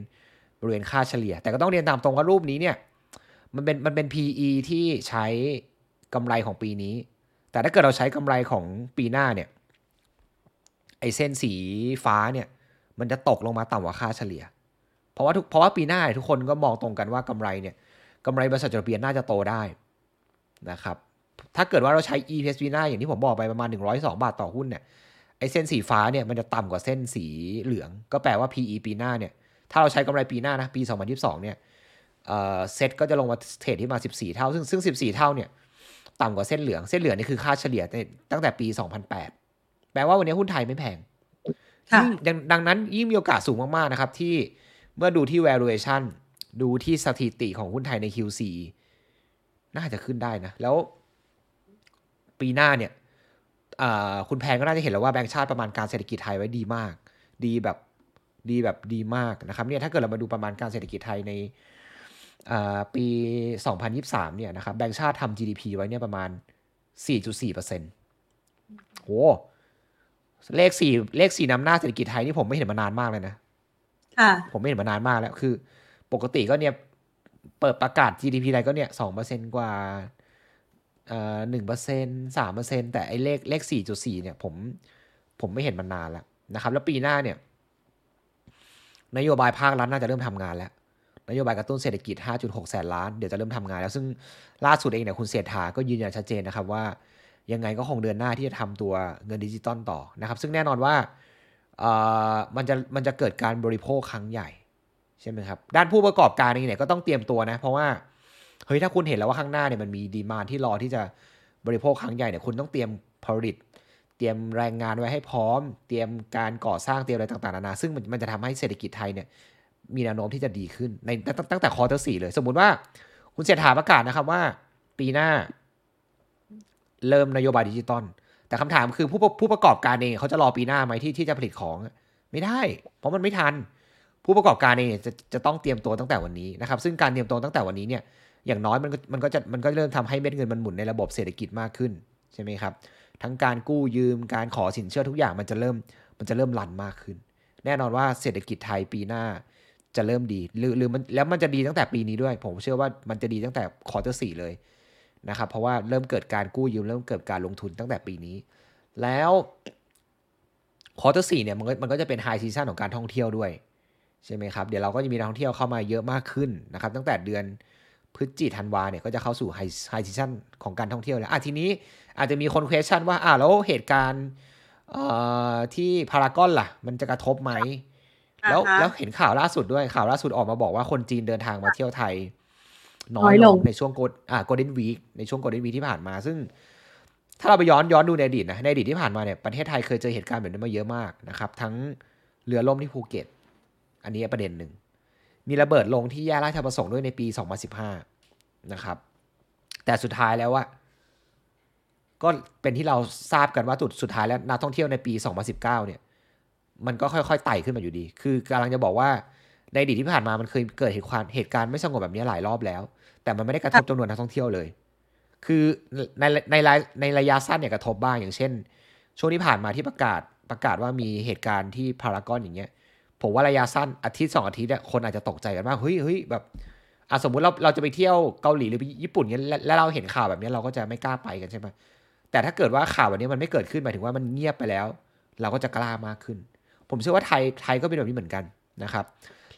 บริเวณค่าเฉลี่ย แต่ก็ต้องเรียนตามตรงว่ารูปนี้เนี่ย มันเป็นมันเป็น PE ที่ใช้กำไรของปีนี้ แต่ถ้าเกิดเราใช้กำไรของปีหน้าเนี่ย ไอเส้นสีฟ้าเนี่ย มันจะตกลงมาต่ำกว่าค่าเฉลี่ย เพราะว่าทุกเพราะว่าปีหน้าทุกคนก็มองตรงกันว่ากำไรเนี่ยกำไรบริษัทจดทะเบียนน่าจะโตได้นะครับ ถ้าเกิดว่าเราใช้ EPS ปีหน้าอย่างที่ผมบอกไปประมาณ 102 บาทต่อหุ้นเนี่ยไอเส้นสีฟ้าเนี่ยมันจะต่ำกว่าเส้นสีเหลือง ก็แปลว่า PE ปีหน้าเนี่ย ถ้าเราใช้กำไรปีหน้านะ ปี 2022 เนี่ยเอ่อเซ็ตก็จะลงมาเทรดที่มา 14 เท่า ซึ่งซึ่ง 14 เท่าเนี่ยต่ำกว่าเส้นเหลือง เส้นเหลืองนี่คือค่าเฉลี่ยในตั้งแต่ปี 2008 แปลว่าวันนี้หุ้นไทยไม่แพงค่ะยิ่งดังดังนั้นยิ่งมีโอกาสสูงมากๆนะครับที่เมื่อดูที่ valuation ดูที่สถิติของหุ้นไทยใน Q4 น่าจะขึ้นได้นะ แล้ว ปีหน้าเนี่ยอ่าคุณแพนก็น่าจะเห็นแล้วว่าแบงก์ชาติประมาณการเศรษฐกิจไทยไว้ดีมาก ดีแบบดีแบบดีมากนะครับเนี่ยถ้าเกิดเรามาดูประมาณการเศรษฐกิจไทยในอ่าปี 2023 เนี่ยนะครับแบงก์ชาติทำ GDP ไว้เนี่ยประมาณ 4.4%โหเลขสี่เลขสี่นำหน้าเศรษฐกิจไทยนี่ผมไม่เห็นมานานมากเลยนะค่ะผมไม่เห็นมานานมากแล้วคือ ปกติก็เนี่ยเปิดประกาศ GDP อะไรก็เนี่ยสองเปอร์เซ็นกว่าเอ่อ หนึ่งเปอร์เซ็นสามเปอร์เซ็นแต่ไอ้เลขเลขสี่จุดสี่เนี่ยผมผมไม่เห็นมานนานแล้วนะครับ แล้วปีหน้าเนี่ย นโยบายภาครัฐน่าจะเริ่มทำงานแล้วนโยบายกระตุ้นเศรษฐกิจ 5.6 แสนล้าน เดี๋ยวจะเริ่มทำงานแล้ว ซึ่งล่าสุดเองเนี่ยคุณเศรษฐาก็ยืนยันชัดเจนนะครับว่า ยังไงก็คงเดินหน้าที่จะทำตัวเงินดิจิตอลต่อนะครับ ซึ่งแน่นอนว่าเอ่อมันจะมันจะเกิดการบริโภคครั้งใหญ่ ใช่ไหมครับ ด้านผู้ประกอบการเองเนี่ยก็ต้องเตรียมตัวนะ เพราะว่า เฮ้ยถ้าคุณเห็นแล้วว่าข้างหน้าเนี่ยมันมีดีมานที่รอที่จะบริโภคครั้งใหญ่เนี่ยคุณต้องเตรียมผลิต เตรียมแรงงานไว้ให้พร้อม เตรียมการก่อสร้างเตรียมอะไรต่างๆนานาซึ่งมันจะทำให้เศรษฐกิจไทยเนี่ยมีแนวโน้มที่จะดีขึ้นในตั้งแต่ quarter สี่เลย สมมุติว่า คุณเศรษฐาประกาศนะครับว่า ปีหน้า เริ่มนโยบายดิจิตอลแต่คำถามคือผู้ผู้ประกอบการเองเขาจะรอปีหน้าไหมที่ที่จะผลิตของไม่ได้ เพราะมันไม่ทัน ผู้ประกอบการเองจะจะต้องเตรียมตัวตั้งแต่วันนี้นะครับ ซึ่งการเตรียมตัวตั้งแต่วันนี้เนี่ย อย่างน้อยมันก็มันก็จะมันก็เริ่มทำให้เม็ดเงินมันหมุนในระบบเศรษฐกิจมากขึ้นใช่ไหมครับ ทั้งการกู้ยืมการขอสินเชื่อทุกอย่างมันจะเริ่มมันจะเริ่ม run มากขึ้น แน่นอนว่าเศรษฐกิจไทยปีหน้าจะเริ่มดีหรือหรือมันแล้วมันจะดีตั้งแต่ปีนี้ด้วย ผมเชื่อว่ามันจะดีตั้งแต่ quarter สี่เลยนะครับเพราะว่าเริ่มเกิดการกู้ยืมเริ่มเกิดการลงทุนตั้งแต่ปีนี้ แล้ว quarter สี่เนี่ยมันก็มันก็จะเป็น high season ของการท่องเที่ยวด้วยใช่ไหมครับเดี๋ยวเราก็จะมีนักท่องเที่ยวเข้ามาเยอะมากขึ้นนะครับตั้งแต่เดือน พฤศจิกาธันวาเนี่ยก็จะเข้าสู่ high high season ของการท่องเที่ยวแล้วอะทีนี้อาจจะมีคน question ว่าอะแล้วเหตุการณ์เอ่อที่พารากอนล่ะ มันจะกระทบไหม แล้วอ่าฮะแล้วเห็นข่าวล่าสุดด้วยข่าวล่าสุดออกมาบอกว่าคนจีนเดินทางมาเที่ยวไทย น้น้ออยยลลงงในช่วง Gol- อ่า Golden Week ในช่วง Golden Week ที่ผ่านมา ซึ่ง ถ้าเราไปย้อนย้อนดูในอดีตนะในอดีตที่ผ่านมาเนี่ยประเทศไทยเคยเจอเหตุการณ์แบบนี้มาเยอะมากนะครับ ทั้งเรือล่มที่ภูเก็ต อันนี้ประเด็นหนึ่ง มีระเบิดลงที่แยกราชประสงค์ด้วยในปี 2015 นะครับ แต่สุดท้ายแล้วว่าก็เป็นที่เราทราบกันว่าจุดสุดท้ายแล้วนักท่องเที่ยวในปี 2019 เนี่ยมันก็ค่อยๆไต่ขึ้นมาอยู่ดี คือกำลังจะบอกว่าในอดีตที่ผ่านมามันเคยเกิดเหตุการณ์เหตุการณ์ไม่สงบแบบนี้หลายรอบแล้ว แต่มันไม่ได้กระทบจำนวนนักท่องเที่ยวเลย คือในในรายในระยะสั้นเนี่ยกระทบบ้างอย่างเช่น ช่วงที่ผ่านมาที่ประกาศประกาศว่ามีเหตุการณ์ที่พารากอนอย่างเงี้ย ผมว่าระยะสั้นอาทิตย์สองอาทิตย์เนี่ยคนอาจจะตกใจกันว่าเฮ้ยเฮ้ยแบบอะสมมติเราเราจะไปเที่ยวเกาหลีหรือไปญี่ปุ่นเงี้ยแล้วเราเห็นข่าวแบบนี้เราก็จะไม่กล้าไปกันใช่ไหมแต่ถ้าเกิดว่าข่าวแบบนี้มันไม่เกิดขึ้นหมายถึงว่ามันเงียบไปแล้ว เราก็จะกล้ามากขึ้น ผมเชื่อว่าไทยไทยก็เป็นแบบนี้เหมือนกันนะครับ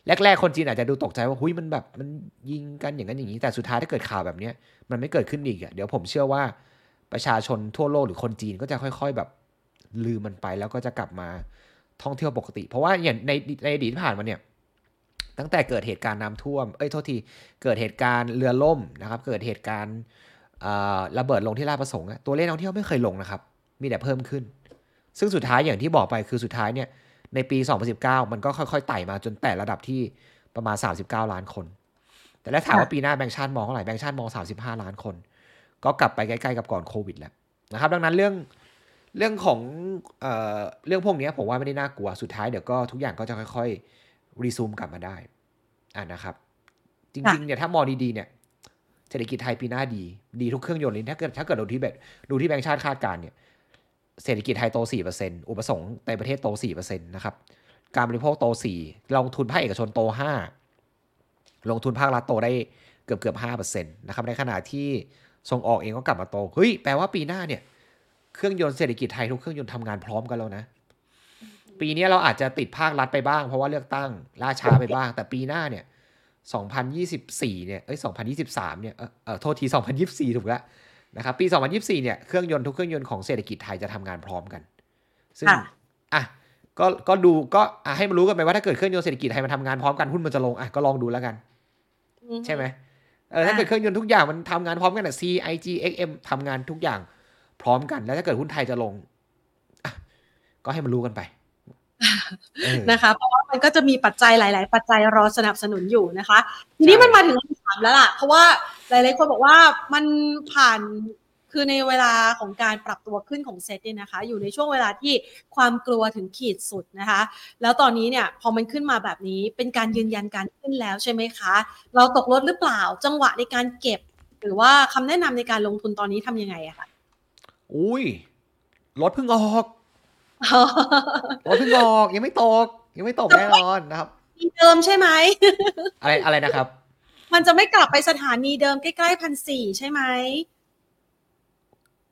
แรกๆคนจีนอาจจะดูตกใจว่าหุยมันแบบมันยิงกันอย่างนั้นอย่างนี้ แต่สุดท้ายถ้าเกิดข่าวแบบนี้มันไม่เกิดขึ้นอีกอะเดี๋ยวผมเชื่อว่าประชาชนทั่วโลกหรือคนจีนก็จะค่อย ๆ แบบลืมมันไปแล้วก็จะกลับมา ท่องเที่ยวปกติ เพราะว่าอย่างในในอดีตที่ผ่านมาเนี่ยตั้งแต่เกิดเหตุการณ์น้ำท่วม เอ้ยโทษที เกิดเหตุการณ์เรือล่มนะครับ เกิดเหตุการณ์ระเบิดลงที่ราชประสงค์ตัวเลขนักท่องเที่ยวไม่เคยลงนะครับ มีแต่เพิ่มขึ้น ซึ่งสุดท้ายอย่างที่บอกไปคือสุดท้ายเนี่ยในปี 2019 มันก็ค่อยๆไต่มาจนแต่ระดับที่ประมาณ 39 ล้านคน แต่แล้วถามว่าปีหน้าแบงค์ชาติมองเท่าไหร่แบงค์ชาติมอง 35 ล้านคน ก็กลับไปใกล้ๆกับก่อนโควิดแล้วนะครับ ดังนั้นเรื่อง เรื่องของเอ่อเรื่องพวกนี้ผมว่าไม่ได้น่ากลัวสุดท้ายเดี๋ยวก็ทุกอย่างก็จะค่อยๆรีซูมกลับมาได้อ่านะครับ จริงๆเนี่ยถ้ามองดีๆเนี่ยเศรษฐกิจไทยปีหน้าดี ดีทุกเครื่องยนต์เลยถ้าเกิดถ้าเกิดดูที่แบบดูที่แบงค์ชาติคาดการเนี่ยเศรษฐกิจไทยโต 4%อุปสงค์ในประเทศโต 4%นะครับ การบริโภคโต 4 ลงทุนภาคเอกชนโต 5 ลงทุนภาครัฐโตได้เกือบเกือบ5%นะครับ ในขณะที่ส่งออกเองก็กลับมาโต เฮ้ย แปลว่าปีหน้าเนี่ย เครื่องยนต์เศรษฐกิจไทยทุกเครื่องยนต์ทำงานพร้อมกันแล้วนะ ปีนี้เราอาจจะติดภาครัฐไปบ้าง เพราะว่าเลือกตั้งล่าช้าไปบ้าง แต่ปีหน้าเนี่ย 2024 เนี่ยเอ้ย 2023 เนี่ย เออเออโทษที 2024 ถูกแล้วนะครับ ปี 2024 เนี่ย เครื่องยนต์ทุกเครื่องยนต์ของเศรษฐกิจไทยจะทำงานพร้อมกัน ซึ่ง อะ ก็ ก็ดู ก็อะให้มันรู้กันไปว่าถ้าเกิดเครื่องยนต์เศรษฐกิจไทยมันทำงานพร้อมกันหุ้นมันจะลง อะ ก็ลองดูแล้วกัน ใช่ไหมเออ ถ้าเกิดเครื่องยนต์ทุกอย่างมันทำงานพร้อมกันอะ C I G X M ทำงานทุกอย่าง พร้อมกัน แล้วถ้าเกิดหุ้นไทยจะลงอะก็ให้มันรู้กันไปนะคะ เพราะว่ามันก็จะมีปัจจัยหลาย ๆ ปัจจัยรอสนับสนุนอยู่นะคะ ทีนี้มันมาถึงคำถามแล้วล่ะ เพราะว่าหลาย ๆ คนบอกว่ามันผ่านคือในเวลาของการปรับตัวขึ้นของเซตเนี่ยนะคะ อยู่ในช่วงเวลาที่ความกลัวถึงขีดสุดนะคะ แล้วตอนนี้เนี่ยพอมันขึ้นมาแบบนี้เป็นการยืนยันการขึ้นแล้วใช่ไหมคะ เราตกลดหรือเปล่าจังหวะในการเก็บ หรือว่าคำแนะนำในการลงทุนตอนนี้ทำยังไงอะคะ อุ้ยรถเพิ่งออกรถเพิ่งออก ยังไม่ตก ยังไม่ตกแน่นอนนะครับมีเดิมใช่ไหมอะไรอะไรนะครับ มันจะไม่กลับไปสถานีเดิมใกล้ๆพันสี่ใช่ไหม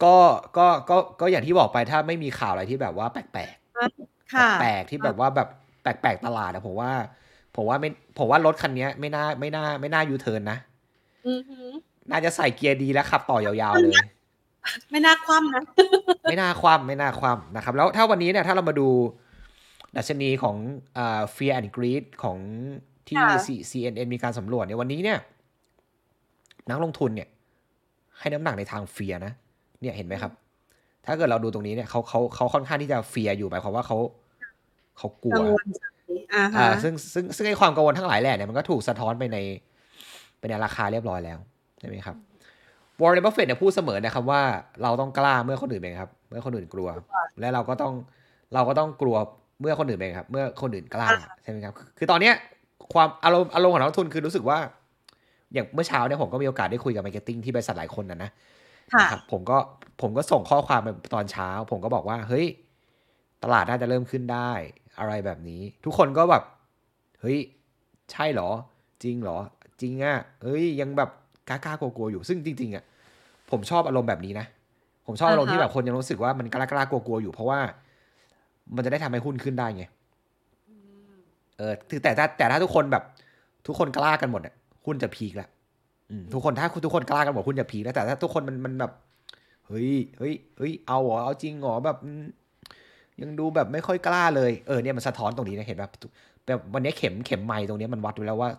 ก็ก็ก็ก็อย่างที่บอกไปถ้าไม่มีข่าวอะไรที่แบบว่าแปลกค่ะๆแปลกๆที่แบบว่าแบบแปลกๆตลาดอะผมว่าผมว่าไม่ผมว่ารถคันนี้ไม่น่าไม่น่าไม่น่ายูเทิร์นนะอือหือน่าจะใส่เกียร์ดีแล้วขับต่อยาวๆเลย ไม่น่าคว่ำนะ ไม่น่าคว่ำไม่น่าคว่ำนะครับ แล้วถ้าวันนี้เนี่ยถ้าเรามาดูดัชนีของอ่า Fear and Greed ของที่ค่ะ C- CNN มีการสำรวจเนี่ยวันนี้เนี่ย นักลงทุนเนี่ย ให้น้ำหนักในทาง fear นะ เนี่ยเห็นไหมครับ ถ้าเกิดเราดูตรงนี้เนี่ยเขาเขาเขาค่อนข้างที่จะ fear อยู่หมายความว่าเขาเขากลัวกังวลใจอ่าอ่าฮะซึ่งซึ่งซึ่งไอ้ความกังวลทั้งหลายแหล่เนี่ยมันก็ถูกสะท้อนไปในไปในราคาเรียบร้อยแล้วใช่ไหมครับ Warren Buffett เนี่ยพูดเสมอนะครับว่าเราต้องกล้าเมื่อคนอื่นเป็นไงครับ เมื่อคนอื่นกลัว และเราก็ต้องเราก็ต้องกลัวเมื่อคนอื่นเป็นไงครับ เมื่อคนอื่นกล้าใช่ไหมครับ คือตอนเนี้ยความอารมณ์อารมณ์ของนักลงทุนคือรู้สึกว่า อย่างเมื่อเช้าเนี่ยผมก็มีโอกาสได้คุยกับ marketing ที่บริษัทหลายคนนะนะค่ะนะครับผมก็ผมก็ส่งข้อความไปตอนเช้า ผมก็บอกว่า เฮ้ย ตลาดน่าจะเริ่มขึ้นได้ อะไรแบบนี้ ทุกคนก็แบบเฮ้ย ใช่เหรอ จริงเหรอ จริงอะ่ะเฮ้ยยังแบบกล้าๆกลัวๆอยู่ซึ่งจริง ๆอะ่ะ ผมชอบอารมณ์แบบนี้นะ ผมชอบอารมณ์อ่าฮะที่แบบคนยังรู้สึกว่ามันกล้าๆกลัวๆอยู่ เพราะว่ามันจะได้ทำให้หุ้นขึ้นได้ไงเออคือแต่ถ้าแต่ถ้าทุกคนแบบ ทุกคนกล้ากันหมดอะหุ้นจะพีคแล้วอืมทุกคนถ้าทุกคนกล้ากันหมดหุ้นจะพีคแล้วแต่ถ้าทุกคนมันมันแบบเฮ้ยเฮ้ยเฮ้ยเอาเหรอเอาจริงเหรอแบบอืมยังดูแบบไม่ค่อยกล้าเลยเออเนี่ยมันสะท้อนตรงนี้นะเห็นแบบแบบวันนี้เข็มเข็มไม้ตรงนี้มันวัดไว้แล้วว่า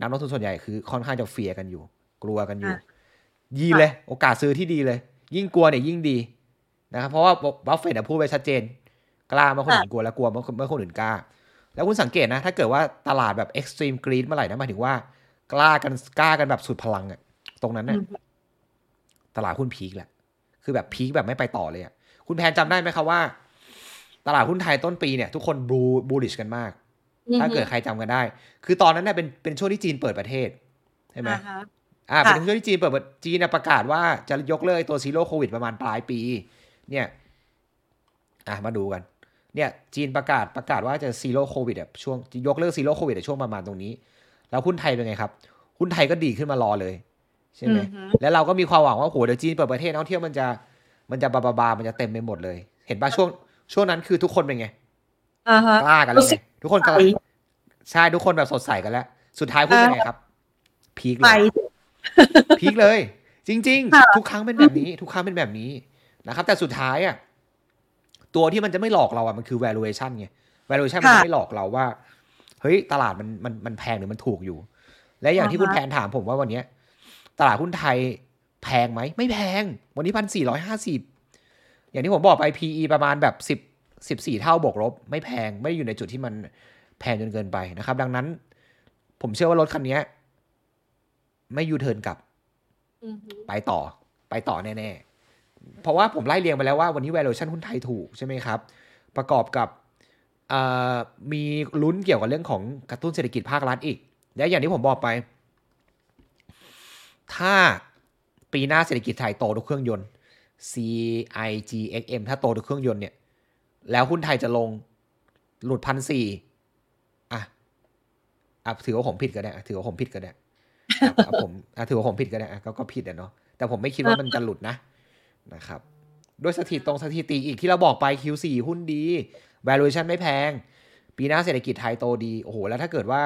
นักลงทุนส่วนใหญ่คือค่อนข้างจะ fear กันอยู่ กลัวกันอยู่อะ นี่เลย โอกาสซื้อที่ดีเลย ยิ่งกลัวเนี่ยยิ่งดีนะครับเพราะว่าบัฟเฟตต์อะพูดไว้ชัดเจน กล้าเมื่อคนอื่นกลัวแล้วกลัวเมื่อเมื่อคนอื่นกล้า แล้วคุณสังเกตนะ ถ้าเกิดว่าตลาดแบบ extreme greed เมื่อไหร่นะหมายถึงว่า กล้ากันกล้ากันแบบสุดพลังอะตรงนั้นน่ะอืมตลาดหุ้น peak แหละคือแบบ peak แบบไม่ไปต่อเลยอะคุณแพนจำได้ไหมครับว่า ตลาดหุ้นไทยต้นปีเนี่ย ทุกคน bull- bullish กันมาก ถ้าเกิดใครจำกันได้ คือตอนนั้นเนี่ยเป็นเป็นช่วงที่จีนเปิดประเทศใช่ไหม อ่าฮะอ่าค่ะเป็นช่วงที่จีนเปิดประจีนน่ะประกาศว่าจะยกเลิกไอ้ตัว Zero COVID ประมาณปลายปี เนี่ยอะมาดูกัน เนี่ยจีนประกาศประกาศว่าจะ Zero COVID อะช่วงยกเลิก Zero COVID อะช่วงประมาณตรงนี้ แล้วหุ้นไทยเป็นไงครับหุ้นไทยก็ดีขึ้นมารอเลยใช่ไหมอือฮึแล้วเราก็มีความหวังว่าโหเดี๋ยวจีนเปิดประเทศนักท่องเที่ยวมันจะมันจะบาบาบามันจะเต็มไปหมดเลย เห็นปะช่วงช่วงนั้นคือทุกคนเป็นไงอ่าฮะกล้ากันแล้วรู้สึไงกทุกคนกล้าไปใช่ทุกคนแบบสดใสกันแล้ว สุดท้ายพูดยังไงครับ พีคเลไปย พีคเลย จริงค่ะๆทุกครั้งเป็นแบบนี้ ทุกครั้งเป็นแบบนี้นะครับ แต่สุดท้ายอะตัวที่มันจะไม่หลอกเราอะมันคือ valuation ไง valuation มันค่ะจะไม่หลอกเราว่า เฮ้ย ตลาดมันมันมันแพงหรือมันถูกอยู่ และอย่างที่คุณแพนถามผมว่าวันเนี้ยตลาดหุ้นไทยแพงไหม ไม่แพง วันนี้พันสี่ร้อยห้าสิบอย่างที่ผมบอกไป PE ประมาณแบบสิบสิบสี่เท่าบวกลบ ไม่แพงไม่ได้อยู่ในจุดที่มันแพงจนเกินไปนะครับ ดังนั้น ผมเชื่อว่ารถคันนี้ ไม่ยูเทิร์นกลับอือฮึไปต่อ ไปต่อแน่ๆ เพราะว่าผมไล่เรียงไปแล้วว่าวันนี้ valuation หุ้นไทยถูกใช่ไหมครับ ประกอบกับเอ่อมีลุ้นเกี่ยวกับเรื่องของกระตุ้นเศรษฐกิจภาครัฐอีก และอย่างที่ผมบอกไป ถ้าปีหน้าเศรษฐกิจไทยโตด้วยเครื่องยนต์ CIGXM ถ้าโตด้วยเครื่องยนต์เนี่ย แล้วหุ้นไทยจะลงหลุดพันสี่อะอะถือว่าผมผิดก็ได้อะถือว่าผมผิดก็ได้อะ ผมอะถือว่าผมผิดก็ได้อะก็ก็ผิดอะเนาะแต่ผมไม่คิดว่ามันจะหลุดนะนะครับด้วยสถิติตรงสถิติอีกที่เราบอกไป Q4 หุ้นดี valuation ไม่แพง ปีหน้าเศรษฐกิจไทยโตดี โอ้โห แล้วถ้าเกิดว่า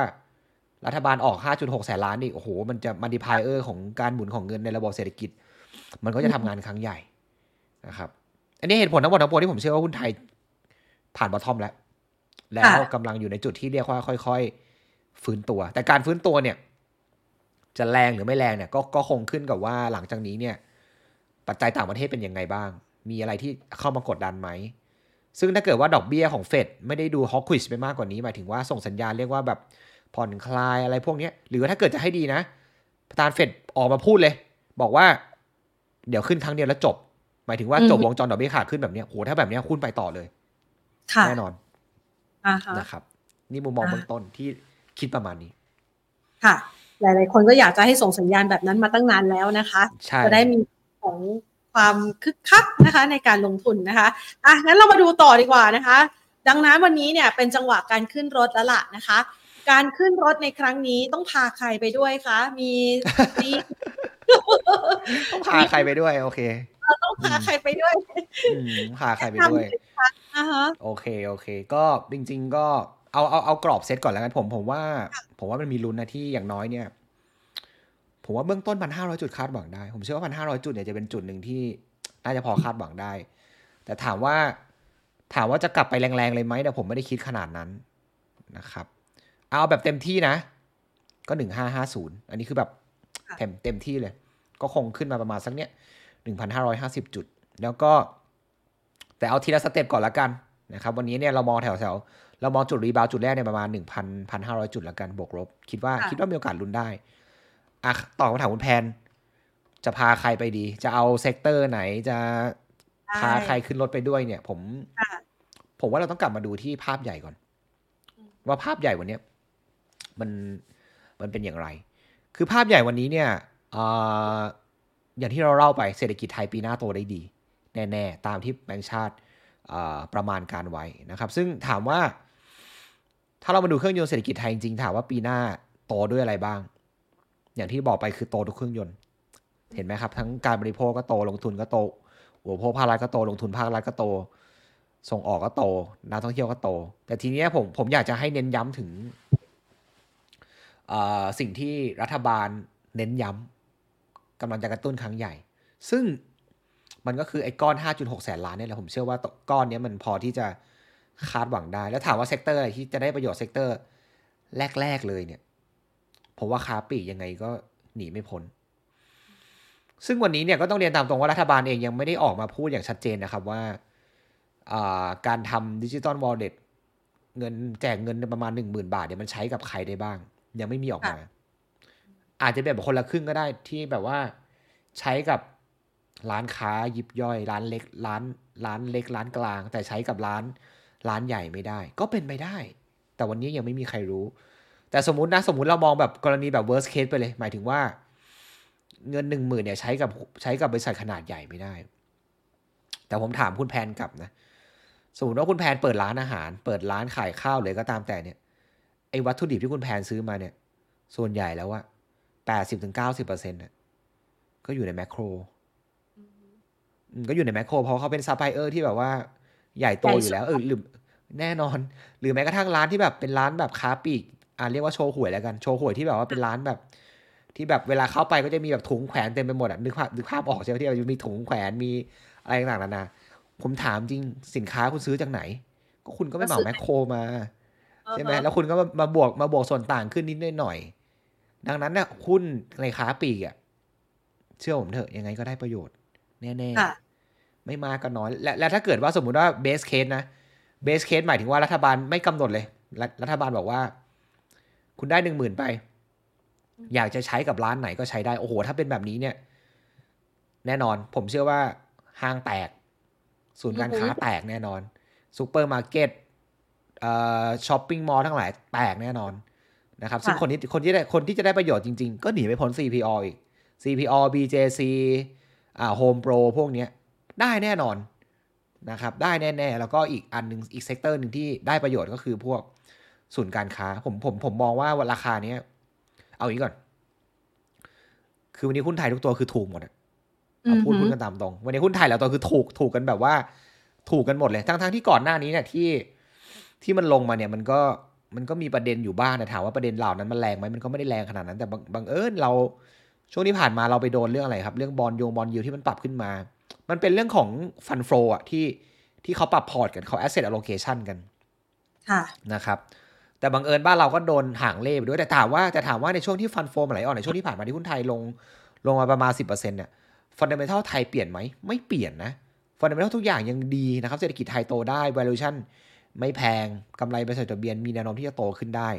รัฐบาลออก 5.6 แสนล้านอีกโอ้โห มันจะมั l ติพายเออร์ของการหมุนของเงินในระบบเศรษฐกิจ มันก็จะทำงานครั้งใหญ่นะครับ อันนี้เหตุผลทั้งหมดทั้งปวงที่ผมเชื่อว่าหุ้นไทยผ่านบอททอมแล้ว แล้วกำลังอยู่ในจุดที่เรียกว่าค่อย ๆ ฟื้นตัว แต่การฟื้นตัวเนี่ย จะแรงหรือไม่แรงเนี่ยก็ก็คงขึ้นกับว่าหลังจากนี้เนี่ย ปัจจัยต่างประเทศเป็นยังไงบ้าง มีอะไรที่เข้ามากดดันไหม ซึ่งถ้าเกิดว่าดอกเบี้ยของเฟดไม่ได้ดูฮอกควิชไปมากกว่านี้หมายถึงว่าส่งสัญญาณเรียกว่าแบบผ่อนคลายอะไรพวกเนี้ยหรือว่าถ้าเกิดจะให้ดีนะประธานเฟดออกมาพูดเลย บอกว่า เดี๋ยวขึ้นครั้งเดียวแล้วจบ หมายถึงว่าจบวงจรดอกเบี้ยขาขึ้นแบบเนี้ยโหถ้าแบบเนี้ยหุ้นไปต่อเลยค่ะแน่นอนอ่าฮะนะครับ นี่มุมมองอ่าเบื้องต้นที่คิดประมาณนี้ ค่ะ หลาย ๆ คนก็อยากจะให้ส่งสัญญาณแบบนั้นมาตั้งนานแล้วนะคะใช่จะได้มีของความคึกคักนะคะในการลงทุนนะคะอะงั้นเรามาดูต่อดีกว่านะคะ ดังนั้นวันนี้เนี่ยเป็นจังหวะการขึ้นรถแล้วล่ะนะคะ การขึ้นรถในครั้งนี้ต้องพาใครไปด้วยคะ มีมีต้องพาใครไปด้วย โอเคต้องพาใครไปด้วยอืมพาใครไปด้วยอ่าฮะโอเคโอเค ก็จริง ๆ ก็ เอาเอาเอากรอบเซตก่อนแล้วกันผมผมว่า ผมว่ามันมีลุ้นนะที่อย่างน้อยเนี่ย ผมว่าเบื้องต้นพันห้าร้อยจุดคาดหวังได้ ผมเชื่อว่าพันห้าร้อยจุดเนี่ยจะเป็นจุดหนึ่งที่น่าจะพอคาดหวังได้ แต่ถามว่าถามว่าจะกลับไปแรงๆเลยไหมแต่ผมไม่ได้คิดขนาดนั้นนะครับ เอาแบบเต็มที่นะ ก็หนึ่งห้าห้าศูนย์อันนี้คือแบบค่ะเต็มเต็มที่เลย ก็คงขึ้นมาประมาณสักเนี้ยหนึ่งพันห้าร้อยห้าสิบจุด แล้วก็ แต่เอาทีละ step ก่อนละกันนะครับ วันนี้เนี่ยเรามองแถวแถวๆ เรามองจุด rebound จุดแรกเนี่ยประมาณหนึ่งพันพันห้าร้อยจุดละกันบวกลบ คิดว่าค่ะคิดว่ามีโอกาสลุ้นได้อะตอบคำถามคุณแพน จะพาใครไปดี จะเอา sector ไหนจะพาใครขึ้นรถไปด้วยเนี่ย ผมค่ะผมว่าเราต้องกลับมาดูที่ภาพใหญ่ก่อนอืมว่าภาพใหญ่วันเนี้ยมันมันเป็นอย่างไร คือภาพใหญ่วันนี้เนี่ยเอ่ออย่างที่เราเล่าไปเศรษฐกิจไทยปีหน้าโตได้ดี แน่ ๆ ตามที่แบงก์ชาติเอ่อประมาณการไว้นะครับ ซึ่งถามว่า ถ้าเรามาดูเครื่องยนต์เศรษฐกิจไทยจริงๆถามว่าปีหน้าโตด้วยอะไรบ้าง อย่างที่บอกไปคือโตทุกเครื่องยนต์ เห็นไหมครับ ทั้งการบริโภคก็โตลงทุนก็โตอุปโภคภาครัฐก็โตลงทุนภาครัฐก็โต ส่งออกก็โตนักท่องเที่ยวก็โต แต่ทีนี้ผมผมอยากจะให้เน้นย้ำถึงอ่อสิ่งที่รัฐบาลเน้นย้ำกำลังจะกระตุ้นครั้งใหญ่ ซึ่งมันก็คือไอ้ก้อน 5.6 แสนล้านเนี่ยแหละผมเชื่อว่าก้อนนี้มันพอที่จะ คาดหวังได้ แล้วถามว่า sector อะไรที่จะได้ประโยชน์ sector แรก ๆ เลยเนี่ยผมว่าค้าปลีกยังไงก็หนีไม่พ้น ซึ่งวันนี้เนี่ยก็ต้องเรียนตามตรงว่ารัฐบาลเองยังไม่ได้ออกมาพูดอย่างชัดเจนนะครับว่าอ่าการทำ digital walletเงินแจกเงินประมาณหนึ่งหมื่นบาทเนี่ยมันใช้กับใครได้บ้าง ยังไม่มีออกมา อาจจะเป็นแบบคนละครึ่งก็ได้ที่แบบว่าใช้กับร้านค้ายิบย่อย ร้านเล็กร้านร้านเล็กร้านกลาง แต่ใช้กับร้าน ร้านใหญ่ไม่ได้ ก็เป็นไปได้ แต่วันนี้ยังไม่มีใครรู้ แต่สมมุตินะสมมุติเรามองแบบกรณีแบบ worst case ไปเลย หมายถึงว่า เงินหนึ่งหมื่นเนี่ยใช้กับใช้กับบริษัทขนาดใหญ่ไม่ได้ แต่ผมถามคุณแพนกลับนะ สมมติว่าคุณแพนเปิดร้านอาหาร เปิดร้านขายข้าวเลยก็ตามแต่เนี่ยไอ้วัตถุดิบที่คุณแพนซื้อมาเนี่ย ส่วนใหญ่แล้วว่าแปดสิบถึงเก้าสิบเปอร์เซ็นต์น่ะก็อยู่ในแมคโครอืมก็อยู่ในแมคโครเพราะเขาเป็นซัพพลายเออร์ที่แบบว่า ใหญ่โตอยู่แล้วเออหรือแน่นอน หรือแม้กระทั่งร้านที่แบบเป็นร้านแบบค้าปลีกอ่าเรียกว่าโชว์หวยแล้วกันโชว์หวยที่แบบว่าเป็นร้านแบบ ที่แบบเวลาเข้าไปก็จะมีแบบถุงแขวนเต็มไปหมดอะนึกภาพนึกภาพออกใช่ไหมที่แบบมีถุงแขวนมีอะไรต่างๆนานาผมถามจริงสินค้าคุณซื้อจากไหน ก็คุณก็ไปเหมาแมคโครมาใช่ไหมแล้วคุณก็มามาบวกมาบวกส่วนต่างขึ้นนิดหน่อย ดังนั้นเนี่ยหุ้นในค้าปลีกอะเชื่อผมเถอะยังไงก็ได้ประโยชน์ แน่ค่ะๆ ไม่มากก็น้อย และและถ้าเกิดว่าสมมุติว่าเบสเคสนะเบสเคสหมายถึงว่ารัฐบาลไม่กำหนดเลยรัฐรัฐบาลบอกว่า คุณได้หนึ่งหมื่นไป อยากจะใช้กับร้านไหนก็ใช้ได้ โอ้โห ถ้าเป็นแบบนี้เนี่ย แน่นอน ผมเชื่อว่าห้างแตก ศูนย์การค้าอือฮึแตกแน่นอนซูเปอร์มาร์เก็ตเอ่อ shopping mall ทั้งหลายแตกแน่นอนนะครับ ซึ่งคนที่คนที่ได้คนที่จะได้ประโยชน์จริง ๆ ก็หนีไม่พ้น CPALL อีก CPALL BJC อ่า Home Pro พวกเนี้ย ได้แน่นอนนะครับ ได้แน่ ๆ แล้วก็อีกอันหนึ่งอีก sector หนึ่งที่ได้ประโยชน์ก็คือพวกศูนย์การค้า ผมผมผมมองว่าราคาเนี้ย เอาอย่างนี้ก่อน คือวันนี้หุ้นไทยทุกตัวคือถูกหมดอะเอาพูดอือฮึพูดกันตามตรง วันนี้หุ้นไทยแล้วตัวคือถูกถูกกันแบบว่า ถูกกันหมดเลยทั้งทั้งที่ก่อนหน้านี้เนี่ยที่ที่มันลงมาเนี่ยมันก็มันก็มีประเด็นอยู่บ้างแต่ถามว่าประเด็นเหล่านั้นมันแรงไหมมันก็ไม่ได้แรงขนาดนั้นแต่บางบังเอิญเราช่วงที่ผ่านมาเราไปโดนเรื่องอะไรครับ เรื่องบอลโยงบอลยูที่มันปรับขึ้นมา มันเป็นเรื่องของ fund flow อะที่ที่เขาปรับ port กันเขา asset allocation กันค่ะนะครับ แต่บังเอิญบ้านเราก็โดนหางเลขไปด้วยแต่ถามว่าแต่ถามว่าในช่วงที่ fund flow ไหลออกในช่วงที่ผ่านมาที่หุ้นไทยลงลงมาประมาณ 10%เนี่ย fundamental ไทยเปลี่ยนไหมไม่เปลี่ยนนะ fundamental ทุกอย่างยังดีนะครับ เศรษฐกิจไทยโตได้ valuation ไม่แพงกำไรบริษัทจดทะเบียนมีแนวโน้มที่จะโตขึ้นได้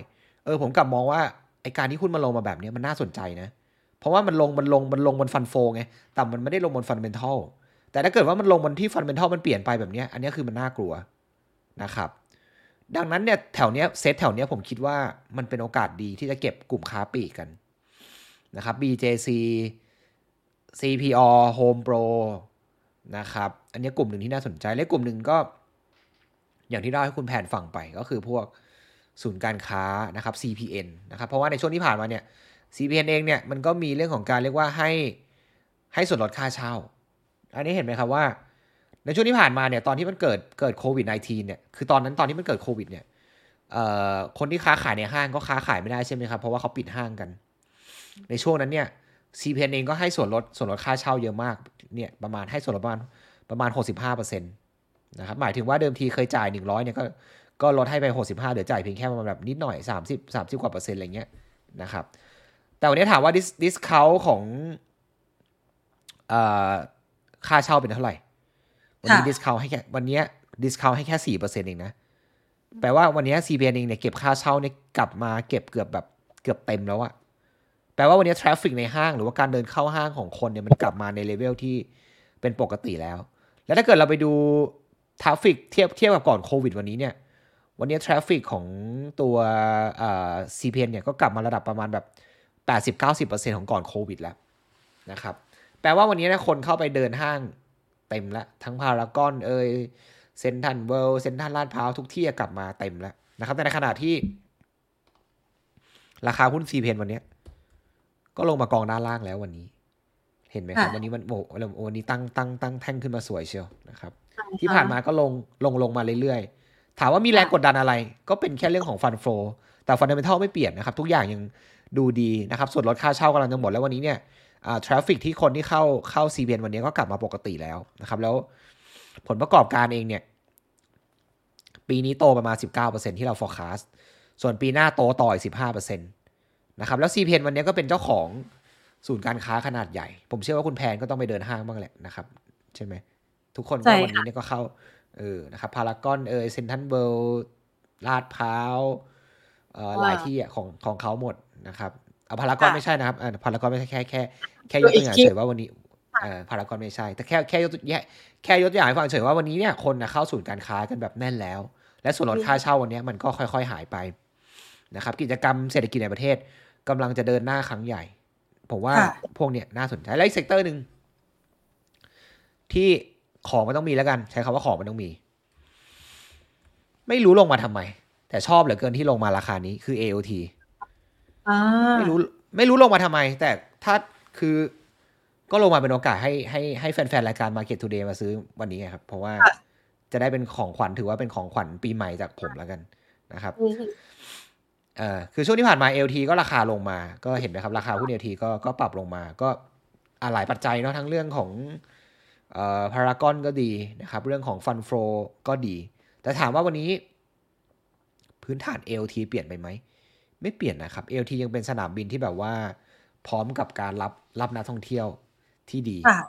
เออผมกลับมองว่าไอการที่หุ้นมันลงมาแบบเนี้ยมันน่าสนใจนะ เพราะว่ามันลงมันลงมันลงบน fund flow ไงแต่มันไม่ได้ลงบน fundamental แต่ถ้าเกิดว่ามันลงบนที่ fundamental มันเปลี่ยนไปแบบนี้อันนี้คือมันน่ากลัวนะครับ ดังนั้นเนี่ยแถวเนี้ยเซตแถวเนี้ยผมคิดว่ามันเป็นโอกาสดีที่จะเก็บกลุ่มค้าปลีกกันนะครับ BJC CPO Home Pro นะครับ อันนี้กลุ่มหนึ่งที่น่าสนใจ และกลุ่มหนึ่งก็ อย่างที่เล่าให้คุณแผนฟังไปก็คือพวกศูนย์การค้านะครับ CPN นะครับ เพราะว่าในช่วงที่ผ่านมาเนี่ย CPN เองเนี่ยมันก็มีเรื่องของการเรียกว่าให้ให้ส่วนลดค่าเช่า อันนี้เห็นไหมครับว่า ในช่วงที่ผ่านมาเนี่ยตอนที่มันเกิดเกิดโควิด -19 เนี่ยคือตอนนั้นตอนที่มันเกิดโควิดเนี่ยคนที่ค้าขายในห้างก็ค้าขายไม่ได้ใช่ไหมครับ เพราะว่าเขาปิดห้างกัน ในช่วงนั้นเนี่ย CPN เองก็ให้ส่วนลดส่วนลดค่าเช่าเยอะมากเนี่ยประมาณให้ส่วนลดประมาณประมาณ 65%นะครับหมายถึงว่าเดิมทีเคยจ่าย 100เนี่ยก็ก็ลดให้ไป 65เหลือจ่ายเพียงแค่ประมาณแบบนิดหน่อย 30 30 กว่าเปอร์เซ็นต์อะไรเงี้ยนะครับแต่วันนี้ถามว่า dis discount ของเอ่อ ค่าเช่าเป็นเท่าไหร่ วันนี้ค่ะ discount ให้แค่วันนี้ discount ให้แค่สี่เปอร์เซ็นต์เองนะ แปลว่าวันนี้ CPN เองเนี่ยเก็บค่าเช่าเนี่ยกลับมาเก็บเกือบแบบเกือบเต็มแล้วอะแปลว่าวันนี้ traffic ในห้างหรือว่าการเดินเข้าห้างของคนเนี่ยมันกลับมาในเลเวลที่เป็นปกติแล้ว แล้วถ้าเกิดเราไปดู traffic เทียบเทียบกับก่อนโควิดวันนี้เนี่ยวันนี้ traffic ของตัวเอ่อ CPN เนี่ยก็กลับมาระดับประมาณแบบ 80-90%ของก่อนโควิดแล้วนะครับ แปลว่าวันนี้เนะคนเข้าไปเดินห้างเต็มแล้วทั้งพารากอนเอยเซนทันเวิลด์เซนทันลาดพร้าวทุกที่กลับมาเต็มแล้วนะครับ แต่ในขณะที่ ราคาหุ้น CPN วันเนี้ยก็ลงมากองด้านล่างแล้ววันนี้ เห็นไหมครับค่ะวันนี้มันโอ้โหวันนี้ตั้งตั้งตั้งแท่งขึ้นมาสวยเชียวนะครับ ที่ผ่านมาก็ลงลงลงมาเรื่อยๆ ถามว่ามีแรงกดดันอะไร ก็เป็นแค่เรื่องของ fund flow แต่ fundamental ไม่เปลี่ยนนะครับ ทุกอย่างยังดูดีนะครับ ส่วนลดค่าเช่ากำลังจะหมดแล้ววันนี้เนี่ย traffic ที่คนที่เข้าเข้า CPN วันนี้ก็กลับมาปกติแล้วนะครับ แล้วผลประกอบการเองเนี่ย ปีนี้โตประมาณ 19%ที่เรา forecast ส่วนปีหน้าโตต่ออีก15%นะครับ แล้ว CPN วันนี้ก็เป็นเจ้าของศูนย์การค้าขนาดใหญ่ ผมเชื่อว่าคุณแพนก็ต้องไปเดินห้างบ้างแหละนะครับ ใช่ไหม ทุกคนใช่ก็ค่ะวันนี้เนี่ยก็เข้าเออนะครับพารากอนเออเซนทันเบิลลาดพร้าวเอ่อหลายที่อะของของเขาหมดนะครับ เอาพารากอนไม่ใช่นะครับอ่าพารากอนไม่ใช่แค่แค่แค่ยกตัวอย่างเฉยว่าวันนี้เอ่อพารากอนไม่ใช่ แต่แค่แค่ยกตัวแค่แค่ยกตัวอย่างให้ฟังเฉยว่าวันนี้เนี่ยคนนะเข้าศูนย์การค้ากันแบบแน่นแล้ว และส่วนลดค่าเช่าวันนี้มันก็ค่อย ๆ หายไปนะครับ กิจกรรมเศรษฐกิจในประเทศกำลังจะเดินหน้าครั้งใหญ่ ผมว่าค่ะพวกเนี้ยน่าสนใจและอีก sector หนึ่งที่ของมันต้องมีแล้วกัน ใช้คำว่าของมันต้องมี ไม่รู้ลงมาทำไม แต่ชอบเหลือเกินที่ลงมาราคานี้คือ AOT อ่า ไม่รู้ไม่รู้ลงมาทำไม แต่ถ้าคือก็ลงมาเป็นโอกาสให้ให้ให้แฟนๆ รายการ Market Today มาซื้อวันนี้ไงครับ เพราะว่าจะได้เป็นของขวัญถือว่าเป็นของขวัญปีใหม่จากผมแล้วกันนะครับอืมเอ่อคือช่วงที่ผ่านมา LT ก็ราคาลงมา ก็เห็นไหมครับ ราคาหุ้น LT ก็ก็ปรับลงมา ก็อะหลายปัจจัยเนาะทั้งเรื่องของเอ่อพารากอนก็ดีนะครับ เรื่องของฟันโฟก็ดี แต่ถามว่าวันนี้ พื้นฐาน AOT เปลี่ยนไปไหม ไม่เปลี่ยนนะครับ AOT ยังเป็นสนามบินที่แบบว่า พร้อมกับการรับรับนักท่องเที่ยวที่ดีค่ะ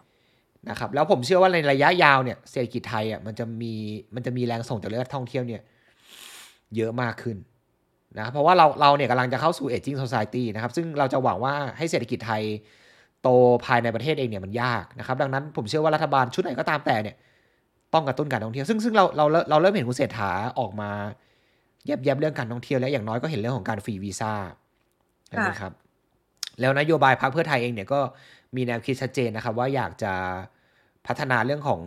นะครับ แล้วผมเชื่อว่าในระยะยาวเนี่ยเศรษฐกิจไทยอะมันจะมีมันจะมีแรงส่งจากเรื่องท่องเที่ยวเนี่ย เยอะมากขึ้นนะครับเพราะว่าเราเราเนี่ยกำลังจะเข้าสู่ aging society นะครับ ซึ่งเราจะหวังว่าให้เศรษฐกิจไทยโตภายในประเทศเองเนี่ยมันยากนะครับ ดังนั้นผมเชื่อว่ารัฐบาลชุดไหนก็ตามแต่เนี่ย ต้องกระตุ้นการท่องเที่ยว ซึ่งซึ่งเราเราเราเริ่มเห็นคุณเศรษฐาออกมา แยบแยบเรื่องการท่องเที่ยวแล้วอย่างน้อยก็เห็นเรื่องของการฟรีวีซ่าใช่ไหมครับแล้วนโยบายพรรคเพื่อไทยเองเนี่ยก็มีแนวคิดชัดเจนนะครับ ว่าอยากจะพัฒนาเรื่องของ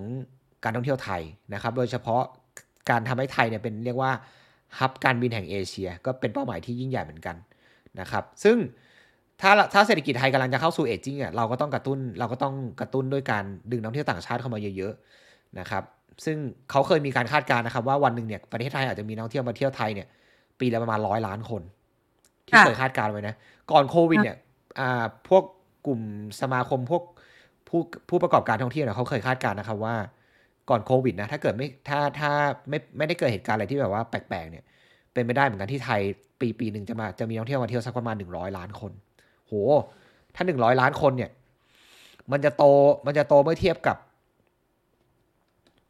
การท่องเที่ยวไทยนะครับ โดยเฉพาะการทำให้ไทยเนี่ยเป็นเรียกว่าฮับการบินแห่งเอเชีย ก็เป็นเป้าหมายที่ยิ่งใหญ่เหมือนกันนะครับ ซึ่งถ้าถ้าเศรษฐกิจไทยกำลังจะเข้าสู่เอจิ้งอะเราก็ต้องกระตุ้นเราก็ต้องกระตุ้นด้วยการดึงนักท่องเที่ยวต่างชาติเข้ามาเยอะๆนะครับ ซึ่งเขาเคยมีการคาดการณ์นะครับ ว่าวันหนึ่งเนี่ยประเทศไทยอาจจะมีนักท่องเที่ยวมาเที่ยวไทยเนี่ย ปีละประมาณร้อยล้านคน ที่เคยคาดการณ์ไว้นะ ก่อนโควิดเนี่ยอ่าพวกกลุ่มสมาคมพวกผู้ผู้ประกอบการท่องเที่ยวเนี่ยเขาเคยคาดการณ์นะครับว่า ก่อนโควิดนะถ้าเกิดไม่ถ้าถ้าไม่ไม่ได้เกิดเหตุการณ์อะไรที่แบบว่าแปลกๆเนี่ย เป็นไปได้เหมือนกันที่ไทย ปีปีหนึ่งจะมาจะมีนักท่องเที่ยวมาเที่ยวสักประมาณหนึ่งร้อยล้านคน โห ถ้าหนึ่งร้อยล้านคนเนี่ย มันจะโตมันจะโตเมื่อเทียบกับ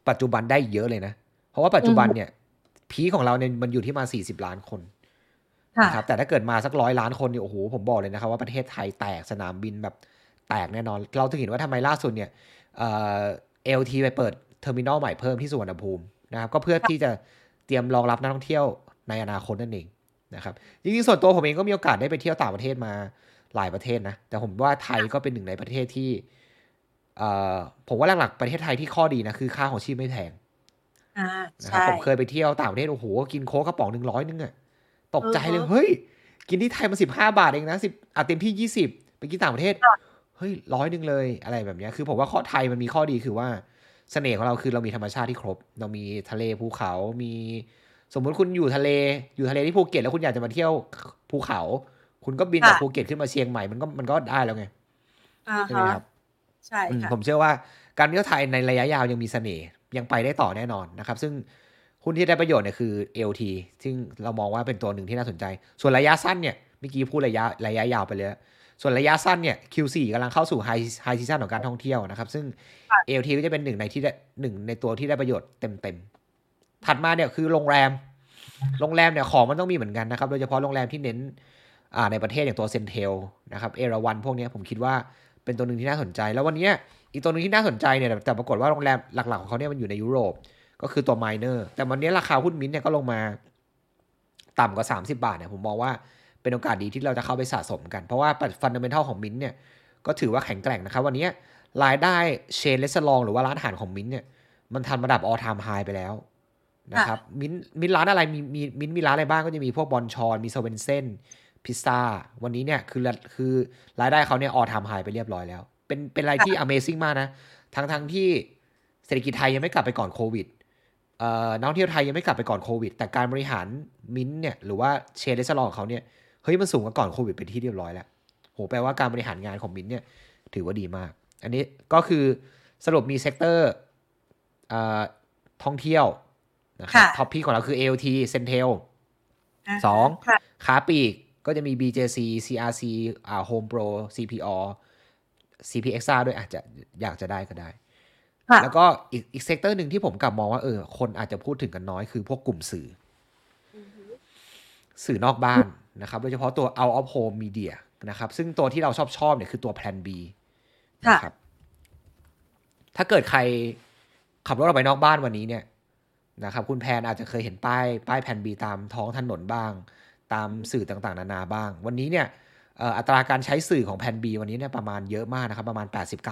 ปัจจุบันได้เยอะเลยนะ เพราะว่าปัจจุบันเนี่ย พีคของเราเนี่ยมันอยู่ที่มาสี่สิบล้านคนค่ะนะครับแต่ถ้าเกิดมาสักร้อยล้านคนเนี่ยโอ้โหผมบอกเลยนะครับว่าประเทศไทยแตกสนามบินแบบแตกแน่นอน เราถึงเห็นว่าทำไมล่าสุดเนี่ยเอ่อ LT ไปเปิดเทอร์มินอลใหม่เพิ่มที่สุวรรณภูมินะครับ ก็เพื่อที่จะเตรียมรองรับนักท่องเที่ยวในอนาคตนั่นเองนะครับจริงๆส่วนตัวผมเองก็มีโอกาสได้ไปเที่ยวต่างประเทศมาหลายประเทศนะแต่ผมว่าไทยก็เป็นหนึ่งในประเทศที่เอ่อ ผมว่าหลักๆประเทศไทยที่ข้อดีนะคือค่าครองชีพไม่แพงอ่านะครับใช่ผมเคยไปเที่ยวต่างประเทศโอ้โหกินโค้กกระป๋องหนึ่งร้อยนึงอะตกใจเลยอือฮะเฮ้ย กินที่ไทยมาสิบห้าบาทเองนะสิบอะเต็มที่ยี่สิบไปกินต่างประเทศ เฮ้ยร้อยหนึ่งเลยอะไรแบบเนี้ยคือผมว่าข้อไทยมันมีข้อดีคือว่าเสน่ห์ของเราคือเรามีธรรมชาติที่ครบ เรามีทะเลภูเขา มีสมมุติคุณอยู่ทะเล อยู่ทะเลที่ภูเก็ตแล้วคุณอยากจะมาเที่ยวภูเขา คุณก็บินจากค่ะภูเก็ตขึ้นมาเชียงใหม่มันก็มันก็ได้แล้วไงอ่าใช่ไหมฮะครับ ใช่อืมค่ะผมเชื่อว่าการเที่ยวไทยในระยะยาวยังมีเสน่ห์ยังไปได้ต่อแน่นอนนะครับ ซึ่งหุ้นที่ได้ประโยชน์เนี่ยคือ LT ซึ่งเรามองว่าเป็นตัวหนึ่งที่น่าสนใจ ส่วนระยะสั้นเนี่ยเมื่อกี้พูดระยะระยะยาวไปเลยแล้วส่วนระยะสั้นเนี่ย Q4 กำลังเข้าสู่ไฮไฮซีซั่นของการท่องเที่ยวนะครับ ซึ่งค่ะ LT ก็จะเป็นหนึ่งในที่ได้หนึ่งในตัวที่ได้ประโยชน์เต็มเต็มๆถัดมาเนี่ยคือโรงแรม โรงแรมเนี่ยของมันต้องมีเหมือนกันนะครับ โดยเฉพาะโรงแรมที่เน้นอ่าในประเทศอย่างตัว Centel นะครับเอราวัณพวกเนี้ยผมคิดว่า เป็นตัวหนึ่งที่น่าสนใจ แล้ววันเนี้ยอีกตัวหนึ่งที่น่าสนใจเนี่ยแต่แต่ปรากฏว่าโรงแรมหลักๆของเขาเนี่ยมันอยู่ในยุโรป ก็คือตัว Minor แต่วันนี้ราคาหุ้นมิ้นท์เนี่ยก็ลงมาต่ำกว่า 30 บาทเนี่ยผมมองว่าเป็นโอกาสดีที่เราจะเข้าไปสะสมกัน เพราะว่า fundamental ของมิ้นท์เนี่ยก็ถือว่าแข็งแกร่งนะครับ วันนี้รายได้ chain restaurant หรือว่าร้านอาหารของมิ้นท์เนี่ยมันทำระดับ all time high ไปแล้วนะครับ MINT MINT ร้านอะไรมีมีมิ้นท์มีร้านอะไรบ้างก็จะมีพวก Bonchon มี Swensen's พิซซ่า วันนี้เนี่ยคือคือรายได้เขาเนี่ย all time high ไปเรียบร้อยแล้ว เป็นเป็นอะไรที่ amazing มากนะ ทั้งทั้งที่เศรษฐกิจไทยยังไม่กลับไปก่อนโควิดเอ่อนักท่องเที่ยวไทยยังไม่กลับไปก่อนโควิด แต่การบริหารมิ้นท์เนี่ยหรือว่า chain restaurant ของเขาเนี่ยเฮ้ยมันสูงกว่าก่อนโควิดเป็นที่เรียบร้อยแล้วโหแปลว่าการบริหารงานของมิ้นท์เนี่ยถือว่าดีมาก อันนี้ก็คือสรุปมี sector เอ่อท่องเที่ยวนะครับค่ะท็อปพีของเราคือ ALT Centel าสองค่ะขาปลีก ก็จะมี BJC CRC อ่า Home Pro CPALL CPAXT ด้วยอาจจะอยากจะได้ก็ได้ค่ะแล้วก็อีกอีก sector หนึ่งที่ผมกลับมองว่าเออคนอาจจะพูดถึงกันน้อยคือพวกกลุ่มสื่อ สื่อนอกบ้านนะครับ โดยเฉพาะตัว out of home media นะครับ ซึ่งตัวที่เราชอบชอบเนี่ยคือตัว Plan B ค่ะนะครับ ถ้าเกิดใครขับรถออกไปนอกบ้านวันนี้เนี่ยนะครับ คุณแพนอาจจะเคยเห็นป้ายป้ายแผ่น B ตามท้องถนนบ้าง ตามสื่อต่างๆ นานาบ้าง วันนี้เนี่ยเอ่ออัตราการใช้สื่อของแผ่น B วันนี้เนี่ยประมาณเยอะมากนะครับประมาณ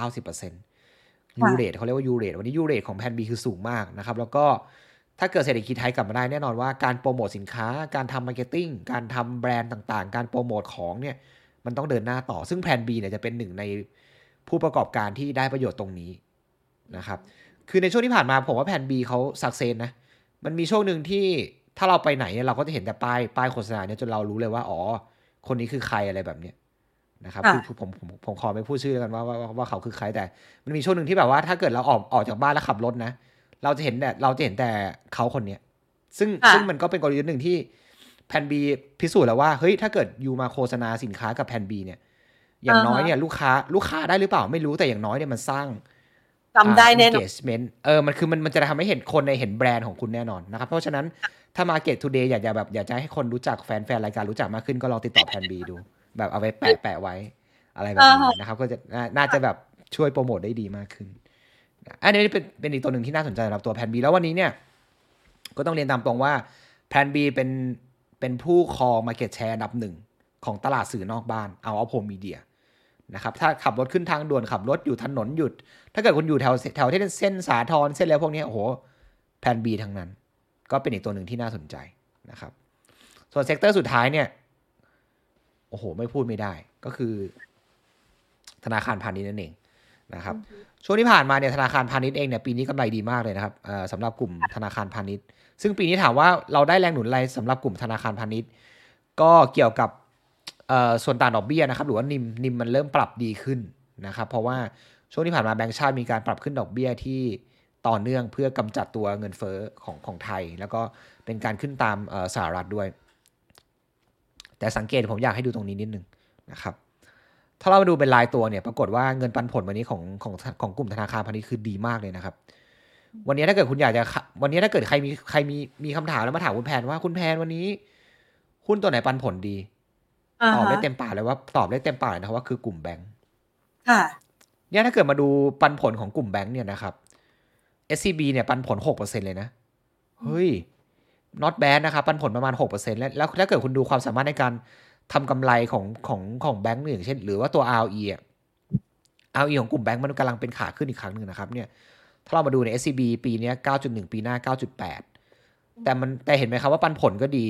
80-90% U-rate เขาเรียกว่า U-rate วันนี้ U-rate ของ Plan B คือสูงมากนะครับ แล้วก็ถ้าเกิดเศรษฐกิจไทยกลับมาได้แน่นอนว่าการโปรโมทสินค้า การทำ marketing การทำแบรนด์ต่างๆ การโปรโมทของเนี่ยมันต้องเดินหน้าต่อ ซึ่งแผน B เนี่ยจะเป็นหนึ่งในผู้ประกอบการที่ได้ประโยชน์ตรงนี้นะครับ คือในช่วงที่ผ่านมาผมว่าแผน B เขาสักเซนนะ มันมีช่วงหนึ่งที่ ถ้าเราไปไหนเนี่ยเราก็จะเห็นแต่ป้ายป้ายโฆษณาเนี่ยจนเรารู้เลยว่าอ๋อ คนนี้คือใครอะไรแบบเนี้ยนะครับค่ะคือคือผมผมผมขอไม่พูดชื่อแล้วกันว่าว่าว่าว่าเขาคือใครแต่ มันมีช่วงหนึ่งที่แบบว่าถ้าเกิดเราออกออกจากบ้านแล้วขับรถนะ เราจะเห็นแต่เราจะเห็นแต่เขาคนเนี้ยซึ่งค่ะซึ่งมันก็เป็นกลยุทธ์หนึ่งที่แผ่น B พิสูจน์แล้วว่าเฮ้ยถ้าเกิดยูมาโฆษณาสินค้ากับแผ่น B เนี่ย อย่างน้อยเนี่ยลูกค้าลูกค้าได้หรือเปล่าไม่รู้แต่อย่างน้อยเนี่ยมันสร้าง จำได้แน่นอน engagement เออมันคือมันมันจะทำให้เห็นคนในเห็นแบรนด์ของคุณแน่นอนนะครับ เพราะฉะนั้นถ้า Market Today อยากจะแบบอยากจะให้คนรู้จักแฟนแฟนรายการรู้จักมากขึ้นก็ลองติดต่อแพนบีดู แบบเอาไว้แปะแปะไว้อะไรแบบนี้นะครับ ก็จะน่าน่าจะแบบช่วยโปรโมทได้ดีมากขึ้น อันนี้เป็นเป็นอีกตัวหนึ่งที่น่าสนใจสำหรับตัวแพนบีแล้ววันนี้เนี่ย ก็ต้องเรียนตามตรงว่า Plan B เป็นเป็นผู้ครอง Market Share อันดับหนึ่งของตลาดสื่อนอกบ้าน Out of Home Media นะครับถ้าขับรถขึ้นทางด่วนขับรถอยู่ถนนหยุด ถ้าเกิดคุณอยู่แถวแถวที่เส้นสาทรเส้นแล้วพวกนี้โอ้โห Plan B ทั้งนั้น ก็เป็นอีกตัวหนึ่งที่น่าสนใจนะครับ ส่วน sector สุดท้ายเนี่ยโอ้โหไม่พูดไม่ได้ก็คือ ธนาคารพาณิชย์นั่นเองนะครับช่วงที่ผ่านมาเนี่ยธนาคารพาณิชย์เองเนี่ยปีนี้กำไรดีมากเลยนะครับสำหรับกลุ่มธนาคารพาณิชย์ ซึ่งปีนี้ถามว่าเราได้แรงหนุนอะไรสำหรับกลุ่มธนาคารพาณิชย์ ก็เกี่ยวกับ ส่วนต่างดอกเบี้ยนะครับหรือว่านิมนิมมันเริ่มปรับดีขึ้นนะครับเพราะว่าช่วงที่ผ่านมาแบงก์ชาติมีการปรับขึ้นดอกเบี้ยที่ต่อเนื่องเพื่อกำจัดตัวเงินเฟ้อของของไทย แล้วก็เป็นการขึ้นตามสหรัฐด้วย แต่สังเกตผมอยากให้ดูตรงนี้นิดนึงนะครับถ้าเรามาดูเป็นรายตัวเนี่ยปรากฏว่าเงินปันผลวันนี้ของของของกลุ่มธนาคารพาณิชย์คือดีมากเลยนะครับวันนี้ถ้าเกิดคุณอยากจะ วันนี้ถ้าเกิดใครมีใครมีมีคำถามแล้วมาถามคุณแพนว่าคุณแพนวันนี้หุ้นตัวไหนปันผลดี ตอบได้เต็มปากเลยว่าตอบได้เต็มปากเลยนะว่าคือกลุ่มแบงค์ค่ะเนี่ยถ้าเกิดมาดูปันผลของกลุ่มแบงค์เนี่ยนะครับ SCB เนี่ยปันผลหกเปอร์เซ็นเลยนะ เฮ้ย not bad นะครับปันผลประมาณหกเปอร์เซ็นแล้วแล้วถ้าเกิดคุณดูความสามารถในการทำกำไรของของของแบงก์อย่างเช่น หรือว่าตัว ROE อะ ROE ของกลุ่มแบงก์มันกำลังเป็นขาขึ้นอีกครั้งหนึ่งนะครับเนี่ยถ้าเรามาดูใน SCB ปีนี้เก้าจุดหนึ่งปีหน้าเก้าจุดแปดแต่มันแต่เห็นไหมครับว่าปันผลก็ดี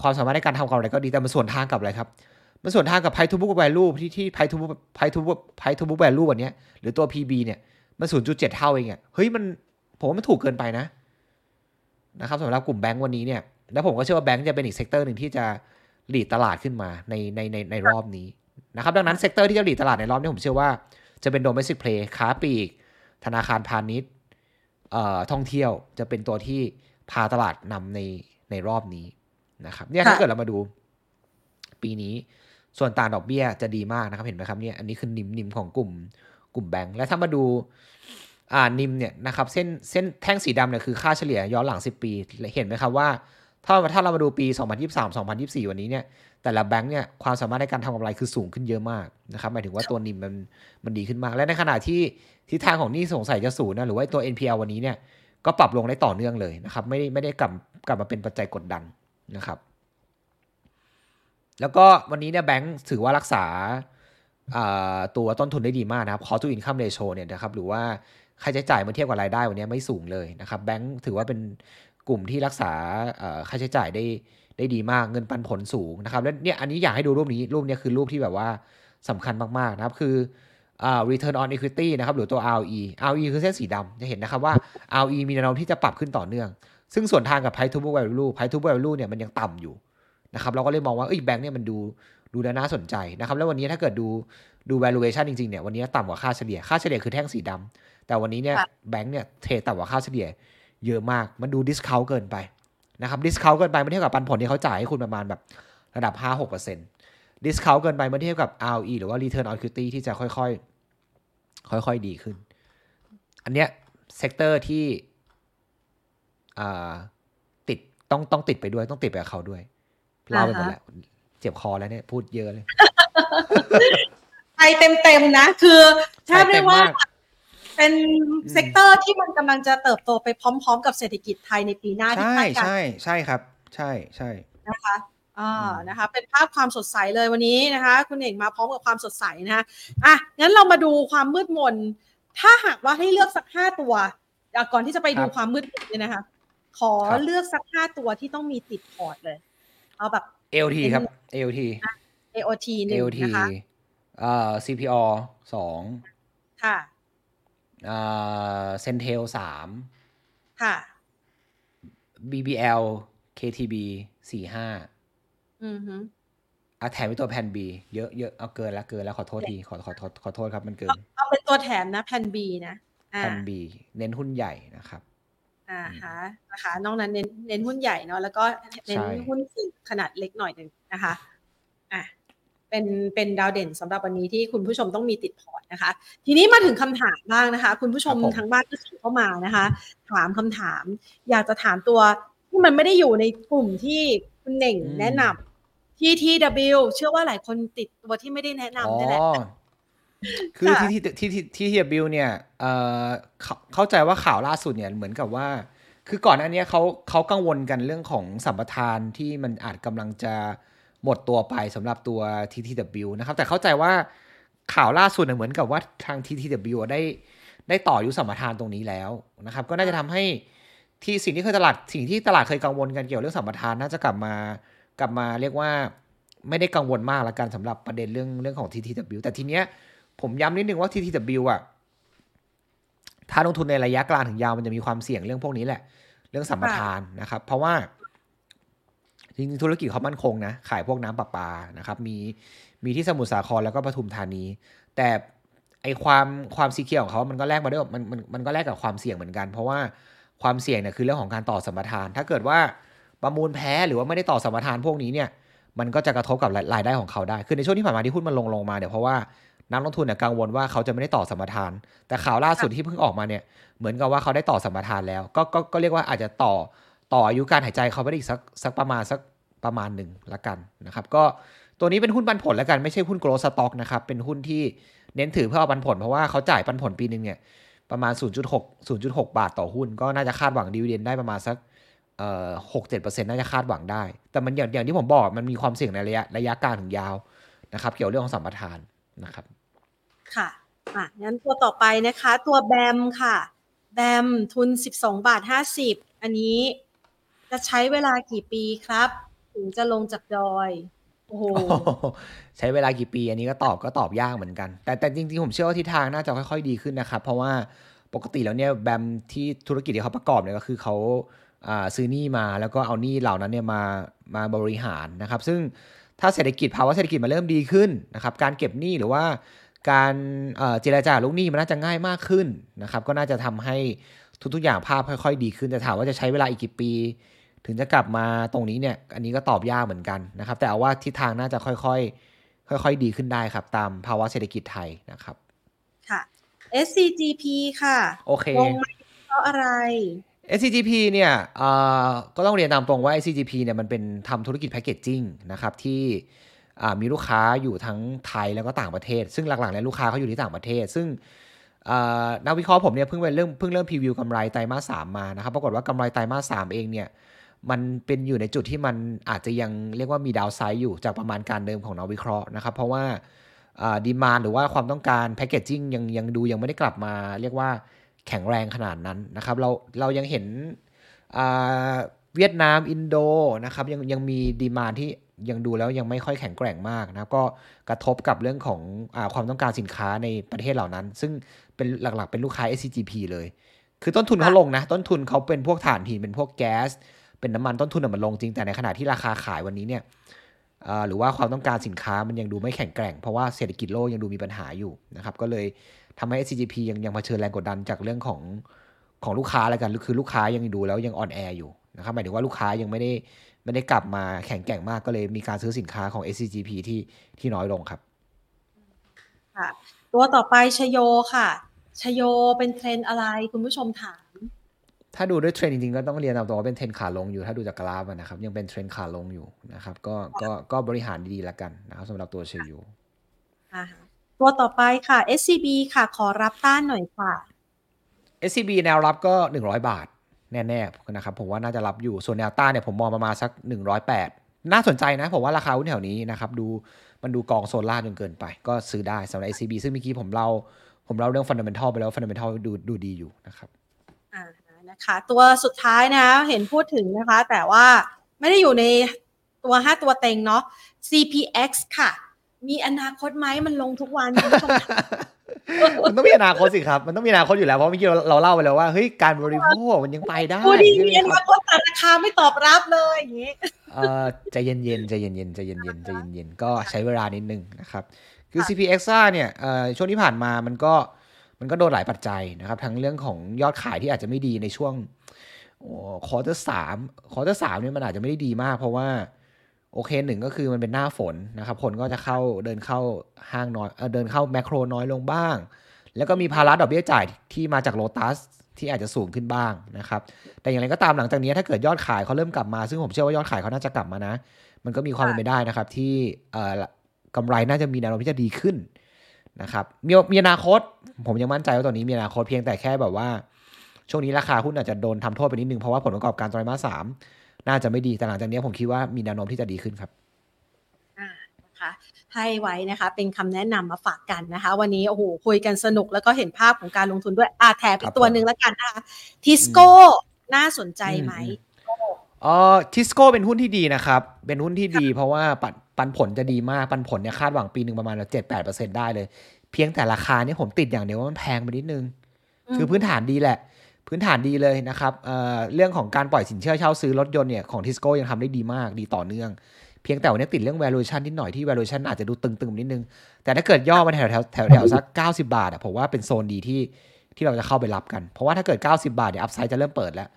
ความสามารถในการทำกำไรก็ดีแต่มันสวนทางกับอะไรครับ มันสวนทางกับ Price to Book Value ที่ที่ Price to Book Price to Book Price to Book Value วันนี้หรือตัว PB เนี่ยมันศูนย์จุดเจ็ดเท่าเองอะเฮ้ยมันผมว่ามันถูกเกินไปนะนะครับสำหรับกลุ่มแบงก์วันนี้เนี่ยแล้วผมก็เชื่อว่าแบงก์จะเป็นอีก sector หนึ่งที่จะ lead ตลาดขึ้นมาในในในในรอบนี้นะครับดังนั้น sector ที่จะ lead ตลาดในรอบนี้ผมเชื่อว่าจะเป็น domestic play ค้าปลีก ธนาคารพาณิชย์เอ่อท่องเที่ยวจะเป็นตัวที่พาตลาดนำในในรอบนี้ นะครับเนี่ยถ้าเกิดเรามาดู ปีนี้ ส่วนต่างดอกเบี้ยจะดีมากนะครับเห็นไหมครับเนี่ยอันนี้คือ NIM NIM ของกลุ่มกลุ่มแบงค์และถ้ามาดูอ่านิมเนี่ยนะครับเส้นเส้นแท่งสีดำเนี่ยคือค่าเฉลี่ยย้อนหลัง 10 ปีเห็นไหมครับว่าถ้าถ้าเรามาดูปี 2023 2024 วันนี้เนี่ย แต่ละแบงค์เนี่ยความสามารถในการทำกำไรคือสูงขึ้นเยอะมากนะครับหมายถึงว่าตัวนิมมันมันดีขึ้นมาก และในขณะที่ทิศทางของนี่สงสัยจะสูงนะหรือว่าตัว NPL วันนี้เนี่ยก็ปรับลงได้ต่อเนื่องเลยนะครับไม่ได้ไม่ได้กลับกลับมาเป็นปัจจัยกดดัน นะครับ แล้วก็วันนี้เนี่ยแบงค์ถือว่ารักษาตัวต้นทุนได้ดีมากนะครับ cost to income ratio เนี่ยนะครับหรือว่าค่าใช้จ่ายเมื่อเทียบกับรายได้วันนี้ไม่สูงเลยนะครับแบงค์ถือว่าเป็นกลุ่มที่รักษาค่าใช้จ่ายได้ได้ดีมากเงินปันผลสูงนะครับและเนี่ยอันนี้อยากให้ดูรูปนี้รูปนี้คือรูปที่แบบว่าสำคัญมากๆนะครับ คือ return on equity นะครับหรือตัว ROE ROE คือเส้นสีดำจะเห็นนะครับว่า ROE มีแนวโน้มที่จะปรับขึ้นต่อเนื่อง ซึ่งส่วนทางกับ price to book value price to book value เนี่ยมันยังต่ำอยู่นะครับเราก็เลยมองว่าเอ้ยแบงค์เนี่ยมันดูดูน่าสนใจนะครับแล้ววันนี้ถ้าเกิดดูดู valuation จริงๆเนี่ยวันนี้ต่ำกว่าค่าเฉลี่ยค่าเฉลี่ยคือแท่งสีดำแต่วันนี้เนี่ยแบงค์เนี่ยเทรดต่ำกว่าค่าเฉลี่ยเยอะมากมันดู discount เกินไปนะครับ discount เกินไปเมื่อเทียบกับปันผลที่เขาจ่ายให้คุณประมาณแบบระดับ 5-6% discount เกินไปเมื่อเทียบกับ ROE หรือว่า return on equity ที่จะค่อยๆ ค่อยๆ ดีขึ้น อันเนี้ย sector ที่ ติดต้องต้องติดไปด้วยต้องติดไปกับเขาด้วยเล่าไปหมดแล้วเจ็บคอแล้วเนี่ยพูดเยอะเลยไทยเต็มๆนะ คือถ้าเรียกว่า เป็น sector ที่มันกำลังจะเติบโตไปพร้อม ๆ กับเศรษฐกิจไทยในปีหน้าที่คาดการณ์ใช่ใช่ครับ ใช่ใช่นะคะอ่านะคะ เป็นภาพความสดใสเลยวันนี้นะคะ คุณเอกมาพร้อมกับความสดใสนะคะอะงั้นเรามาดูความมืดมน ถ้าหากว่าให้เลือกสักห้าตัวก่อนที่จะไปดูความมืดเนี่ยนะคะ ขอเลือกสักห้าตัวที่ต้องมีติดพอร์ตเลย เอาแบบ LT ครับ LT AOT หนึ่งนะคะเอ่อ CPO สองค่ะเอ่อเซนเทลสามค่ะ BBL KTB สี่ห้าอือฮึอะแถมเป็นตัวแผ่น B เยอะเยอะเอาเกินแล้วเกินแล้วขอโทษทีขอขอขอขอโทษครับมันเกิน เอาเป็นตัวแถมนะแผ่น B นะแผ่น B เน้นหุ้นใหญ่นะครับ ออ่าฮะนะคะนอกนั้นเน้นเน้นหุ้นใหญ่เนาะแล้วก็เน้นหุ้นขนาดเล็กหน่อยหนึ่งนะคะอะเป็นเป็นดาวเด่นสำหรับวันนี้ที่คุณผู้ชมต้องมีติดพอร์ตนะคะ ทีนี้มาถึงคำถามบ้างนะคะ คุณผู้ชมทางบ้านที่ส่งเข้ามานะคะ ถามคำถาม อยากจะถามตัวที่มันไม่ได้อยู่ในกลุ่มที่คุณเน่งแนะนำ TTW เชื่อว่าหลายคนติดตัวที่ไม่ได้แนะนำนี่แหละ คือที่ที่ที่ที่ที่ทีบิลเนี่ยเอ่อเข้าใจว่าข่าวล่าสุดเนี่ยเหมือนกับว่า คือก่อนอันนี้เขาเขากังวลกันเรื่องของสัมปทานที่มันอาจกำลังจะหมดตัวไปสำหรับตัว TTW นะครับ แต่เข้าใจว่าข่าวล่าสุดเหมือนกับว่าทาง TTW ได้ได้ต่อยุสัมปทานตรงนี้แล้วนะครับ ก็น่าจะทำให้ที่สิ่งที่เคยตลาดสิ่งที่ตลาดเคยกังวลกันเกี่ยวเรื่องสัมปทานน่าจะกลับมากลับมาเรียกว่าไม่ได้กังวลมากละกันสำหรับประเด็นเรื่องเรื่องของ TTW แต่ทีเนี้ย ผมย้ำนิดนึงว่า TTW อะถ้าลงทุนในระยะกลางถึงยาวมันจะมีความเสี่ยงเรื่องพวกนี้แหละ เรื่องสัมปทานนะครับ เพราะว่าจริงๆธุรกิจเขามั่นคงนะ ขายพวกน้ำประปานะครับ มีมีที่สมุทรสาครแล้วก็ปทุมธานี แต่ไอความความซีเคียวของเขา มันก็แลกมาด้วยมันมันมันก็แลกกับความเสี่ยงเหมือนกัน เพราะว่าความเสี่ยงเนี่ยคือเรื่องของการต่อสัมปทาน ถ้าเกิดว่าประมูลแพ้หรือว่าไม่ได้ต่อสัมปทานพวกนี้เนี่ย มันก็จะกระทบกับรายได้ของเขาได้ คือในช่วงที่ผ่านมาที่หุ้นมันลงลงมาเนี่ยเพราะว่า นักลงทุนเนี่ยกังวลว่าเขาจะไม่ได้ต่อสัมปทาน แต่ข่าวล่าสุดที่เพิ่งออกมาเนี่ยเหมือนกับว่าเขาได้ต่อสัมปทานแล้ว ก็ก็ก็เรียกว่าอาจจะต่อต่ออายุการหายใจเขาไปได้อีกสักสักประมาณสักประมาณหนึ่งละกันนะครับ ก็ตัวนี้เป็นหุ้นปันผลแล้วกันไม่ใช่หุ้นโกลด์สต็อกนะครับเป็นหุ้นที่เน้นถือเพื่อเอาปันผล เพราะว่าเขาจ่ายปันผลปีหนึ่งเนี่ยประมาณ 0.6 0.6 บาทต่อหุ้น ก็น่าจะคาดหวังดีเวเดนได้ประมาณสักเอ่อหกเจ็ดเปอร์เซ็นต์น่าจะคาดหวังได้ แต่มันอย่างอย่างที่ผมบอกมันมีความเสี่ยงในระยะระยะกลางถึงยาวนะครับ เกี่ยวเรื่องของสัมปทานนะครับ ค่ะอะงั้นตัวต่อไปนะคะ ตัวแบมค่ะ แบมทุน 12 บาท 50 อันนี้จะใช้เวลากี่ปีครับ ถึงจะลงจากดอยโอ้โหใช้เวลากี่ปีอันนี้ก็ตอบก็ตอบยากเหมือนกัน แต่แต่จริงๆ ผมเชื่อว่าทิศทางน่าจะค่อยๆ ดีขึ้นนะครับ เพราะว่าปกติแล้วเนี่ยแบมที่ธุรกิจที่เขาประกอบเนี่ยก็คือเขาซื้อหนี้มาแล้วก็เอาหนี้เหล่านั้นเนี่ยมามาบริหารนะครับ ซึ่งถ้าเศรษฐกิจภาวะเศรษฐกิจมาเริ่มดีขึ้นนะครับ การเก็บหนี้หรือว่า การเจรจาลูกหนี้มันน่าจะง่ายมากขึ้นนะครับก็น่าจะทำให้ทุกๆอย่างภาพค่อยๆ ดีขึ้นแต่ถามว่าจะใช้เวลาอีกกี่ปี ถึงจะกลับมาตรงนี้เนี่ยอันนี้ก็ตอบยากเหมือนกันนะครับ แต่เอาว่าทิศทางน่าจะค่อยๆ ค่อยๆ ดีขึ้นได้ครับ ตามภาวะเศรษฐกิจไทยนะครับ ค่ะ SCGP ค่ะโอเคลงมาเพราะอะไร SCGP เนี่ยก็ต้องเรียนตามตรงว่า SCGP เนี่ยมันเป็นทำธุรกิจแพคเกจจิ้งนะครับที่ มีลูกค้าอยู่ทั้งไทยแล้วก็ต่างประเทศ ซึ่งหลักๆแล้วลูกค้าเขาอยู่ที่ต่างประเทศ ซึ่งนักวิเคราะห์ผมเนี่ยเพิ่งไปเริ่มเพิ่งเริ่มพรีวิวกำไรไตรมาสสามมานะครับปรากฏว่ากำไรไตรมาสสามเองเนี่ยมันเป็นอยู่ในจุดที่มันอาจจะยังเรียกว่ามีดาวไซด์อยู่จากประมาณการเดิมของนักวิเคราะห์นะครับเพราะว่าดีมานหรือว่าความต้องการแพคเกจจิ้งยังยังดูยังไม่ได้กลับมาเรียกว่าแข็งแรงขนาดนั้นนะครับเราเรายังเห็นเวียดนามอินโดนะครับยังยังมีดีมานที่ ยังดูแล้วยังไม่ค่อยแข็งแกร่งมากนะครับ ก็กระทบกับเรื่องของอความต้องการสินค้าในประเทศเหล่านั้น ซึ่งเป็นหลักๆ เป็นลูกค้า SCGP เลย คือต้นทุนเขาลงนะ ต้นทุนเขาเป็นพวกถ่านหินเป็นพวกแก๊ส เป็นน้ำมันต้นทุนมันลงจริงแต่ในขณะที่ราคาขายวันนี้เนี่ยหรือว่าความต้องการสินค้ามันยังดูไม่แข็งแกร่ง เพราะว่าเศรษฐกิจโลกยังดูมีปัญหาอยู่นะครับก็เลยทำให้ SCGP ยังยังเผชิญแรงกดดันจากเรื่องของของลูกค้าอะไรกันคือลูกค้ายังดูแล้วยังอ่อนแออยู่นะครับหมายถึงว่าลูกค้ายังไม่ได้ ไม่ได้กลับมาแข็งแกร่งมากก็เลยมีการซื้อสินค้าของ SCGP ที่ที่น้อยลงครับค่ะตัวต่อไปชโยค่ะ ชโยเป็นเทรนอะไรคุณผู้ชมถาม ถ้าดูด้วยเทรนจริงๆก็ต้องเรียนตามตรงว่าเป็นเทรนขาลงอยู่ ถ้าดูจากกราฟนะครับ ยังเป็นเทรนขาลงอยู่นะครับ ก็ก็ก็บริหารดีๆแล้วกันนะครับสำหรับตัวชโยตัวต่อไปค่ะ SCB ค่ะขอรับต้านหน่อยค่ะ SCB แนวรับก็ 100 บาท แน่ๆนะครับผมว่าน่าจะรับอยู่ส่วนแนวต้านเนี่ยผมมองประมาณสัก 108 น่าสนใจนะ ผมว่าราคาหุ้นแถวนี้นะครับดูมันดูกองโซนล่าจนเกินไป ก็ซื้อได้สำหรับ SCB ซึ่งเมื่อกี้ผมเล่าผมเล่าเรื่อง fundamental ไปแล้ว fundamental ดูดูดีอยู่นะครับอ่านะคะตัวสุดท้ายนะเห็นพูดถึงนะคะ แต่ว่าไม่ได้อยู่ในตัว 5 ตัวเต็งเนาะ CPX ค่ะ มีอนาคตไหมมันลงทุกวันคุณผู้ชมมันต้องมีอนาคตสิครับ มันต้องมีอนาคตอยู่แล้ว เพราะเมื่อกี้เราเล่าไปแล้วว่าเฮ้ยการบริโภคมันยังไปได้พูดีมีอนาคตแต่ราคาไม่ตอบรับเลยอย่างนี้เออใจเย็นๆใจเย็นๆใจเย็นๆใจเย็นๆก็ใช้เวลานิดนึงนะครับ คือ CPX เนี่ยช่วงที่ผ่านมามันก็มันก็โดนหลายปัจจัยนะครับ ทั้งเรื่องของยอดขายที่อาจจะไม่ดีในช่วงโอ้ quarter สาม quarter สามเนี่ยมันอาจจะไม่ได้ดีมาก เพราะว่า โอเคหนึ่งก็คือมันเป็นหน้าฝนนะครับคนก็จะเข้าเดินเข้าห้างน้อยเอเดินเข้าแมคโครน้อยลงบ้าง แล้วก็มีภาระดอกเบี้ยจ่ายที่มาจากโลตัสที่อาจจะสูงขึ้นบ้างนะครับแต่อย่างไรก็ตามหลังจากนี้ถ้าเกิดยอดขายเขาเริ่มกลับมา ซึ่งผมเชื่อว่ายอดขายเขาน่าจะกลับมานะ มันก็มีความเป็นไปได้นะครับ ที่กำไรน่าจะมีแนวโน้มที่จะดีขึ้นนะครับมีมีอนาคต ผมยังมั่นใจว่าตอนนี้มีอนาคตเพียงแต่แค่แบบว่า ช่วงนี้ราคาหุ้นอาจจะโดนทำโทษไปนิดนึงเพราะว่าผลประกอบการไตรมาสสาม น่าจะไม่ดีแต่หลังจากนี้ผมคิดว่ามีแนวโน้มที่จะดีขึ้นครับอ่านะคะให้ไว้นะคะเป็นคำแนะนำมาฝากกันนะคะ วันนี้โอ้โหคุยกันสนุกแล้วก็เห็นภาพของการลงทุนด้วยอาแถมอีครักบตัวผมหนึ่งแล้วกันนะคะทิสโก้น่าสนใจไหมเออทิสโก้เป็นหุ้นที่ดีนะครับ เป็นหุ้นที่ดีเพราะว่าปันปันผลจะดีมาก ปันผลเนี่ยคาดหวังปีหนึ่งประมาณเจ็ดแปดเปอร์เซ็นได้เลย เพียงแต่ราคาเนี่ยผมติดอย่างเดียวว่ามันแพงไปนิดนึง คือพื้นฐานดีแหละ พื้นฐานดีเลยนะครับเเรื่องของการปล่อยสินเชื่อเช่าซื้อรถยนต์เนี่ยของทิสโก้ยังทำได้ดีมากดีต่อเนื่อง เพียงแต่วันนี้ติดเรื่อง valuation นิดหน่อยที่ valuation อาจจะดูตึงๆนิดนึง แต่ถ้าเกิดย่อมาแถวแถวแถวแถวสัก 90 บาทอะผมว่าเป็นโซนดีที่ที่เราจะเข้าไปรับกัน เพราะว่าถ้าเกิด 90 บาทเนี่ย upside จะเริ่มเปิดแล้ว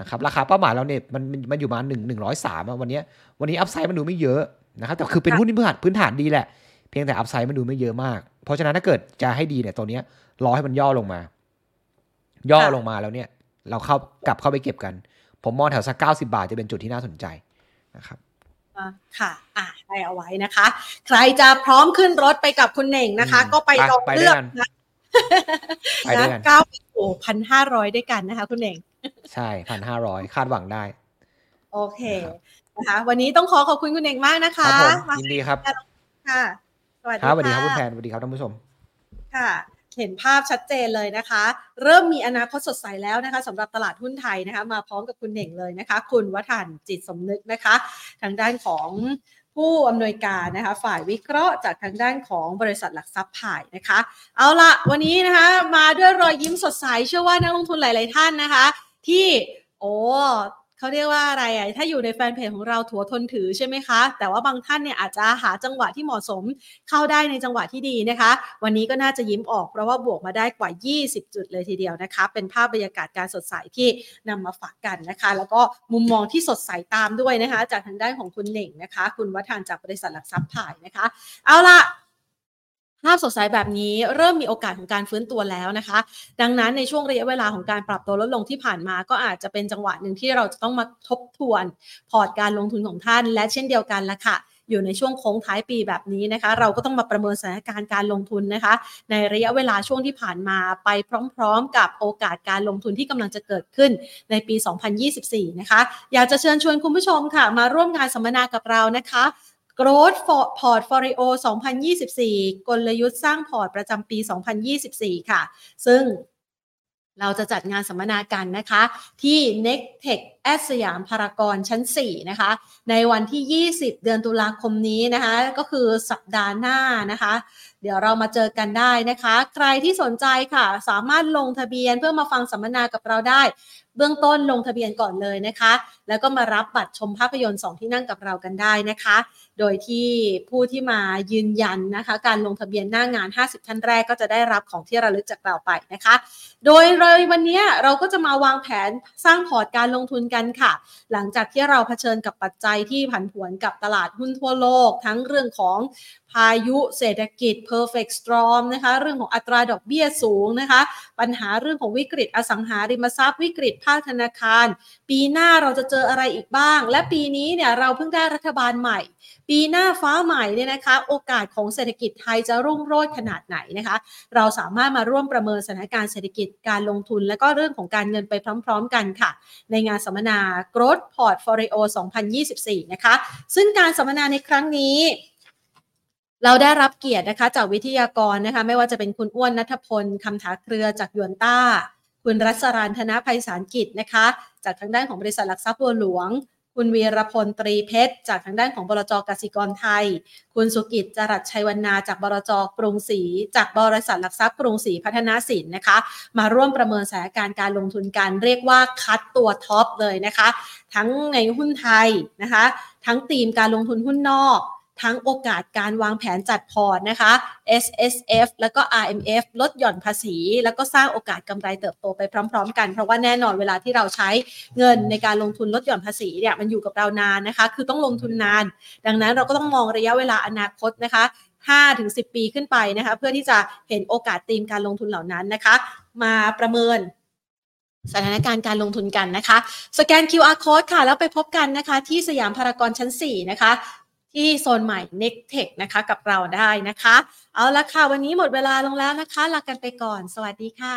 นะครับราคาเป้าหมายเราเนี่ยมันมันอยู่มา1 103อะวันนี้วันนี้อัพไซด์มันดูไม่เยอะนะครับแต่คือเป็นหุ้นที่พื้นฐานพื้นฐานดีแหละ เพียงแต่อัพไซด์มันดูไม่เยอะมาก เพราะฉะนั้นถ้าเกิดจะให้ดีเนี่ยตัวเนี้ยรอให้มันย่อลงมา ย่อลงมาแล้วเนี่ย เราเข้ากลับเข้าไปเก็บกัน ผมมองแถวสักเก้าสิบาทจะเป็นจุดที่น่าสนใจนะครับอ่าค่ะอ่าได้เอาไว้นะคะ ใครจะพร้อมขึ้นรถไปกับคุณเหน่งนะคะอืมก็ไปไปลองไปเลืด้วยอกกันนะไปด้วยกันเก้าโอ้พันห้าร้อยด้วยกันนะคะ คุณเหน่ง ใช่พันห้าร้อยคาดหวังได้ โอเคนะคะ วันนี้ต้องขอขอบคุณคุณเหน่งมากนะครัคะบผมมายินดีครับ ค่ะ สวัสดีครับสวัสดีครับะคุณแพนสวัสดีครับท่านผู้ชม ค่ะ เห็นภาพชัดเจนเลยนะคะ เริ่มมีอนาคตสดใสแล้วนะคะสำหรับตลาดหุ้นไทยนะคะ มาพร้อมกับคุณเหน่งเลยนะคะ คุณวัฒนจิตสมนึกนะคะ ทางด้านของผู้อำนวยการนะคะฝ่ายวิเคราะห์จากทางด้านของบริษัทหลักทรัพย์ผ่ายนะคะ เอาละวันนี้นะคะมาด้วยรอยยิ้มสดใสเชื่อว่านักลงทุนหลาย ๆ ท่านนะคะ ที่โอ้ เขาเรียกว่าอะไรอะถ้าอยู่ในแฟนเพจของเราถัวทนถือใช่ไหมคะ แต่ว่าบางท่านเนี่ยอาจจะหาจังหวะที่เหมาะสมเข้าได้ในจังหวะที่ดีนะคะ วันนี้ก็น่าจะยิ้มออกเพราะว่าบวกมาได้กว่า 20 จุดเลยทีเดียวนะคะ เป็นภาพบรรยากาศการสดใสที่นำมาฝากกันนะคะ แล้วก็มุมมองที่สดใสตามด้วยนะคะ จากทางด้านของคุณเหน่งนะคะ คุณวัฒนจากบริษัทหลักทรัพย์ถ่ายนะคะ เอาละ ภาพสดใสแบบนี้เริ่มมีโอกาสของการฟื้นตัวแล้วนะคะ ดังนั้นในช่วงระยะเวลาของการปรับตัวลดลงที่ผ่านมา ก็อาจจะเป็นจังหวะหนึ่งที่เราจะต้องมาทบทวนพอร์ตการลงทุนของท่าน และเช่นเดียวกันละค่ะอยู่ในช่วงโค้งท้ายปีแบบนี้นะคะ เราก็ต้องมาประเมินสถานการณ์การลงทุนนะคะ ในระยะเวลาช่วงที่ผ่านมาไปพร้อม ๆ กับโอกาสการลงทุนที่กำลังจะเกิดขึ้นในปี 2024 นะคะ อยากจะเชิญชวนคุณผู้ชมค่ะ มาร่วมงานสัมมนากับเรานะคะ Growth for Portfolio 2024 กลยุทธ์สร้างพอร์ตประจำปี 2024 ค่ะ ซึ่งเราจะจัดงานสัมมนากันนะคะ ที่ Next Tech แอดสยามพารากอนชั้น 4 นะคะ ในวันที่ 20 เดือนตุลาคมนี้นะคะ ก็คือสัปดาห์หน้านะคะ เดี๋ยวเรามาเจอกันได้นะคะ ใครที่สนใจค่ะ สามารถลงทะเบียนเพื่อมาฟังสัมมนากับเราได้ เบื้องต้นลงทะเบียนก่อนเลยนะคะ แล้วก็มารับบัตรชมภาพยนตร์ 2 ที่นั่งกับเรากันได้นะคะ โดยที่ผู้ที่มายืนยันนะคะ การลงทะเบียนหน้างาน 50 ท่านแรกก็จะได้รับของที่ระลึกจากเราไปนะคะ โดยเลยวันนี้เราก็จะมาวางแผนสร้างพอร์ตการลงทุนกันค่ะ หลังจากที่เราเผชิญกับปัจจัยที่ผันผวนกับตลาดหุ้นทั่วโลก ทั้งเรื่องของพายุเศรษฐกิจ perfect storm นะคะเรื่องของอัตราดอกเบี้ยสูงนะคะปัญหาเรื่องของวิกฤตอสังหาริมทรัพย์ วิกฤตภาคธนาคาร ปีหน้าเราจะเจออะไรอีกบ้าง และปีนี้เนี่ยเราเพิ่งได้รัฐบาลใหม่ ปีหน้าฟ้าใหม่เนี่ยนะคะโอกาสของเศรษฐกิจไทยจะรุ่งโรจน์ขนาดไหนนะคะเราสามารถมาร่วมประเมินสถานการณ์เศรษฐกิจการลงทุน และก็เรื่องของการเงินไปพร้อม ๆ กันค่ะ ในงานสัมมนา Growth Portfolio 2024 นะคะซึ่งการสัมมนาในครั้งนี้ เราได้รับเกียรตินะคะจากวิทยากรนะคะไม่ว่าจะเป็นคุณอ้วนนัทพลคำถาเครือจากหยวนต้า คุณรัศรานธนภัยสารกิจนะคะ จากทางด้านของบริษัทหลักทรัพย์บัวหลวง คุณวีรพลตรีเพชร จากทางด้านของบลจกสิกรไทย คุณสุกิจจรัสชัยวรรณาจากบลจกรุงศรีจากบริษัทหลักทรัพย์กรุงศรีพัฒนสินนะคะ มาร่วมประเมินสถานการณ์การลงทุนกันเรียกว่าคัดตัว top เลยนะคะ ทั้งในหุ้นไทยนะคะ ทั้งธีมการลงทุนหุ้นนอก ทั้งโอกาสการวางแผนจัดพอร์ตนะคะ S S F แล้วก็ R M F ลดหย่อนภาษี แล้วก็สร้างโอกาสกำไรเติบโตไปพร้อม ๆ กัน เพราะว่าแน่นอนเวลาที่เราใช้เงินในการลงทุนลดหย่อนภาษีเนี่ยมันอยู่กับเรานานนะคะ คือต้องลงทุนนาน ดังนั้นเราก็ต้องมองระยะเวลาอนาคตนะคะ5ถึง10 ปีขึ้นไปนะคะ เพื่อที่จะเห็นโอกาสตีมการลงทุนเหล่านั้นนะคะ มาประเมินสถานการณ์การลงทุนกันนะคะ สแกน QR code ค่ะ แล้วไปพบกันนะคะ ที่สยามพารากอนชั้น 4 นะคะ ที่โซนใหม่ Next e c h นะคะกับเราได้นะคะ เอาละค่ะ วันนี้หมดเวลาลงแล้วนะคะ ลากันไปก่อน สวัสดีค่ะ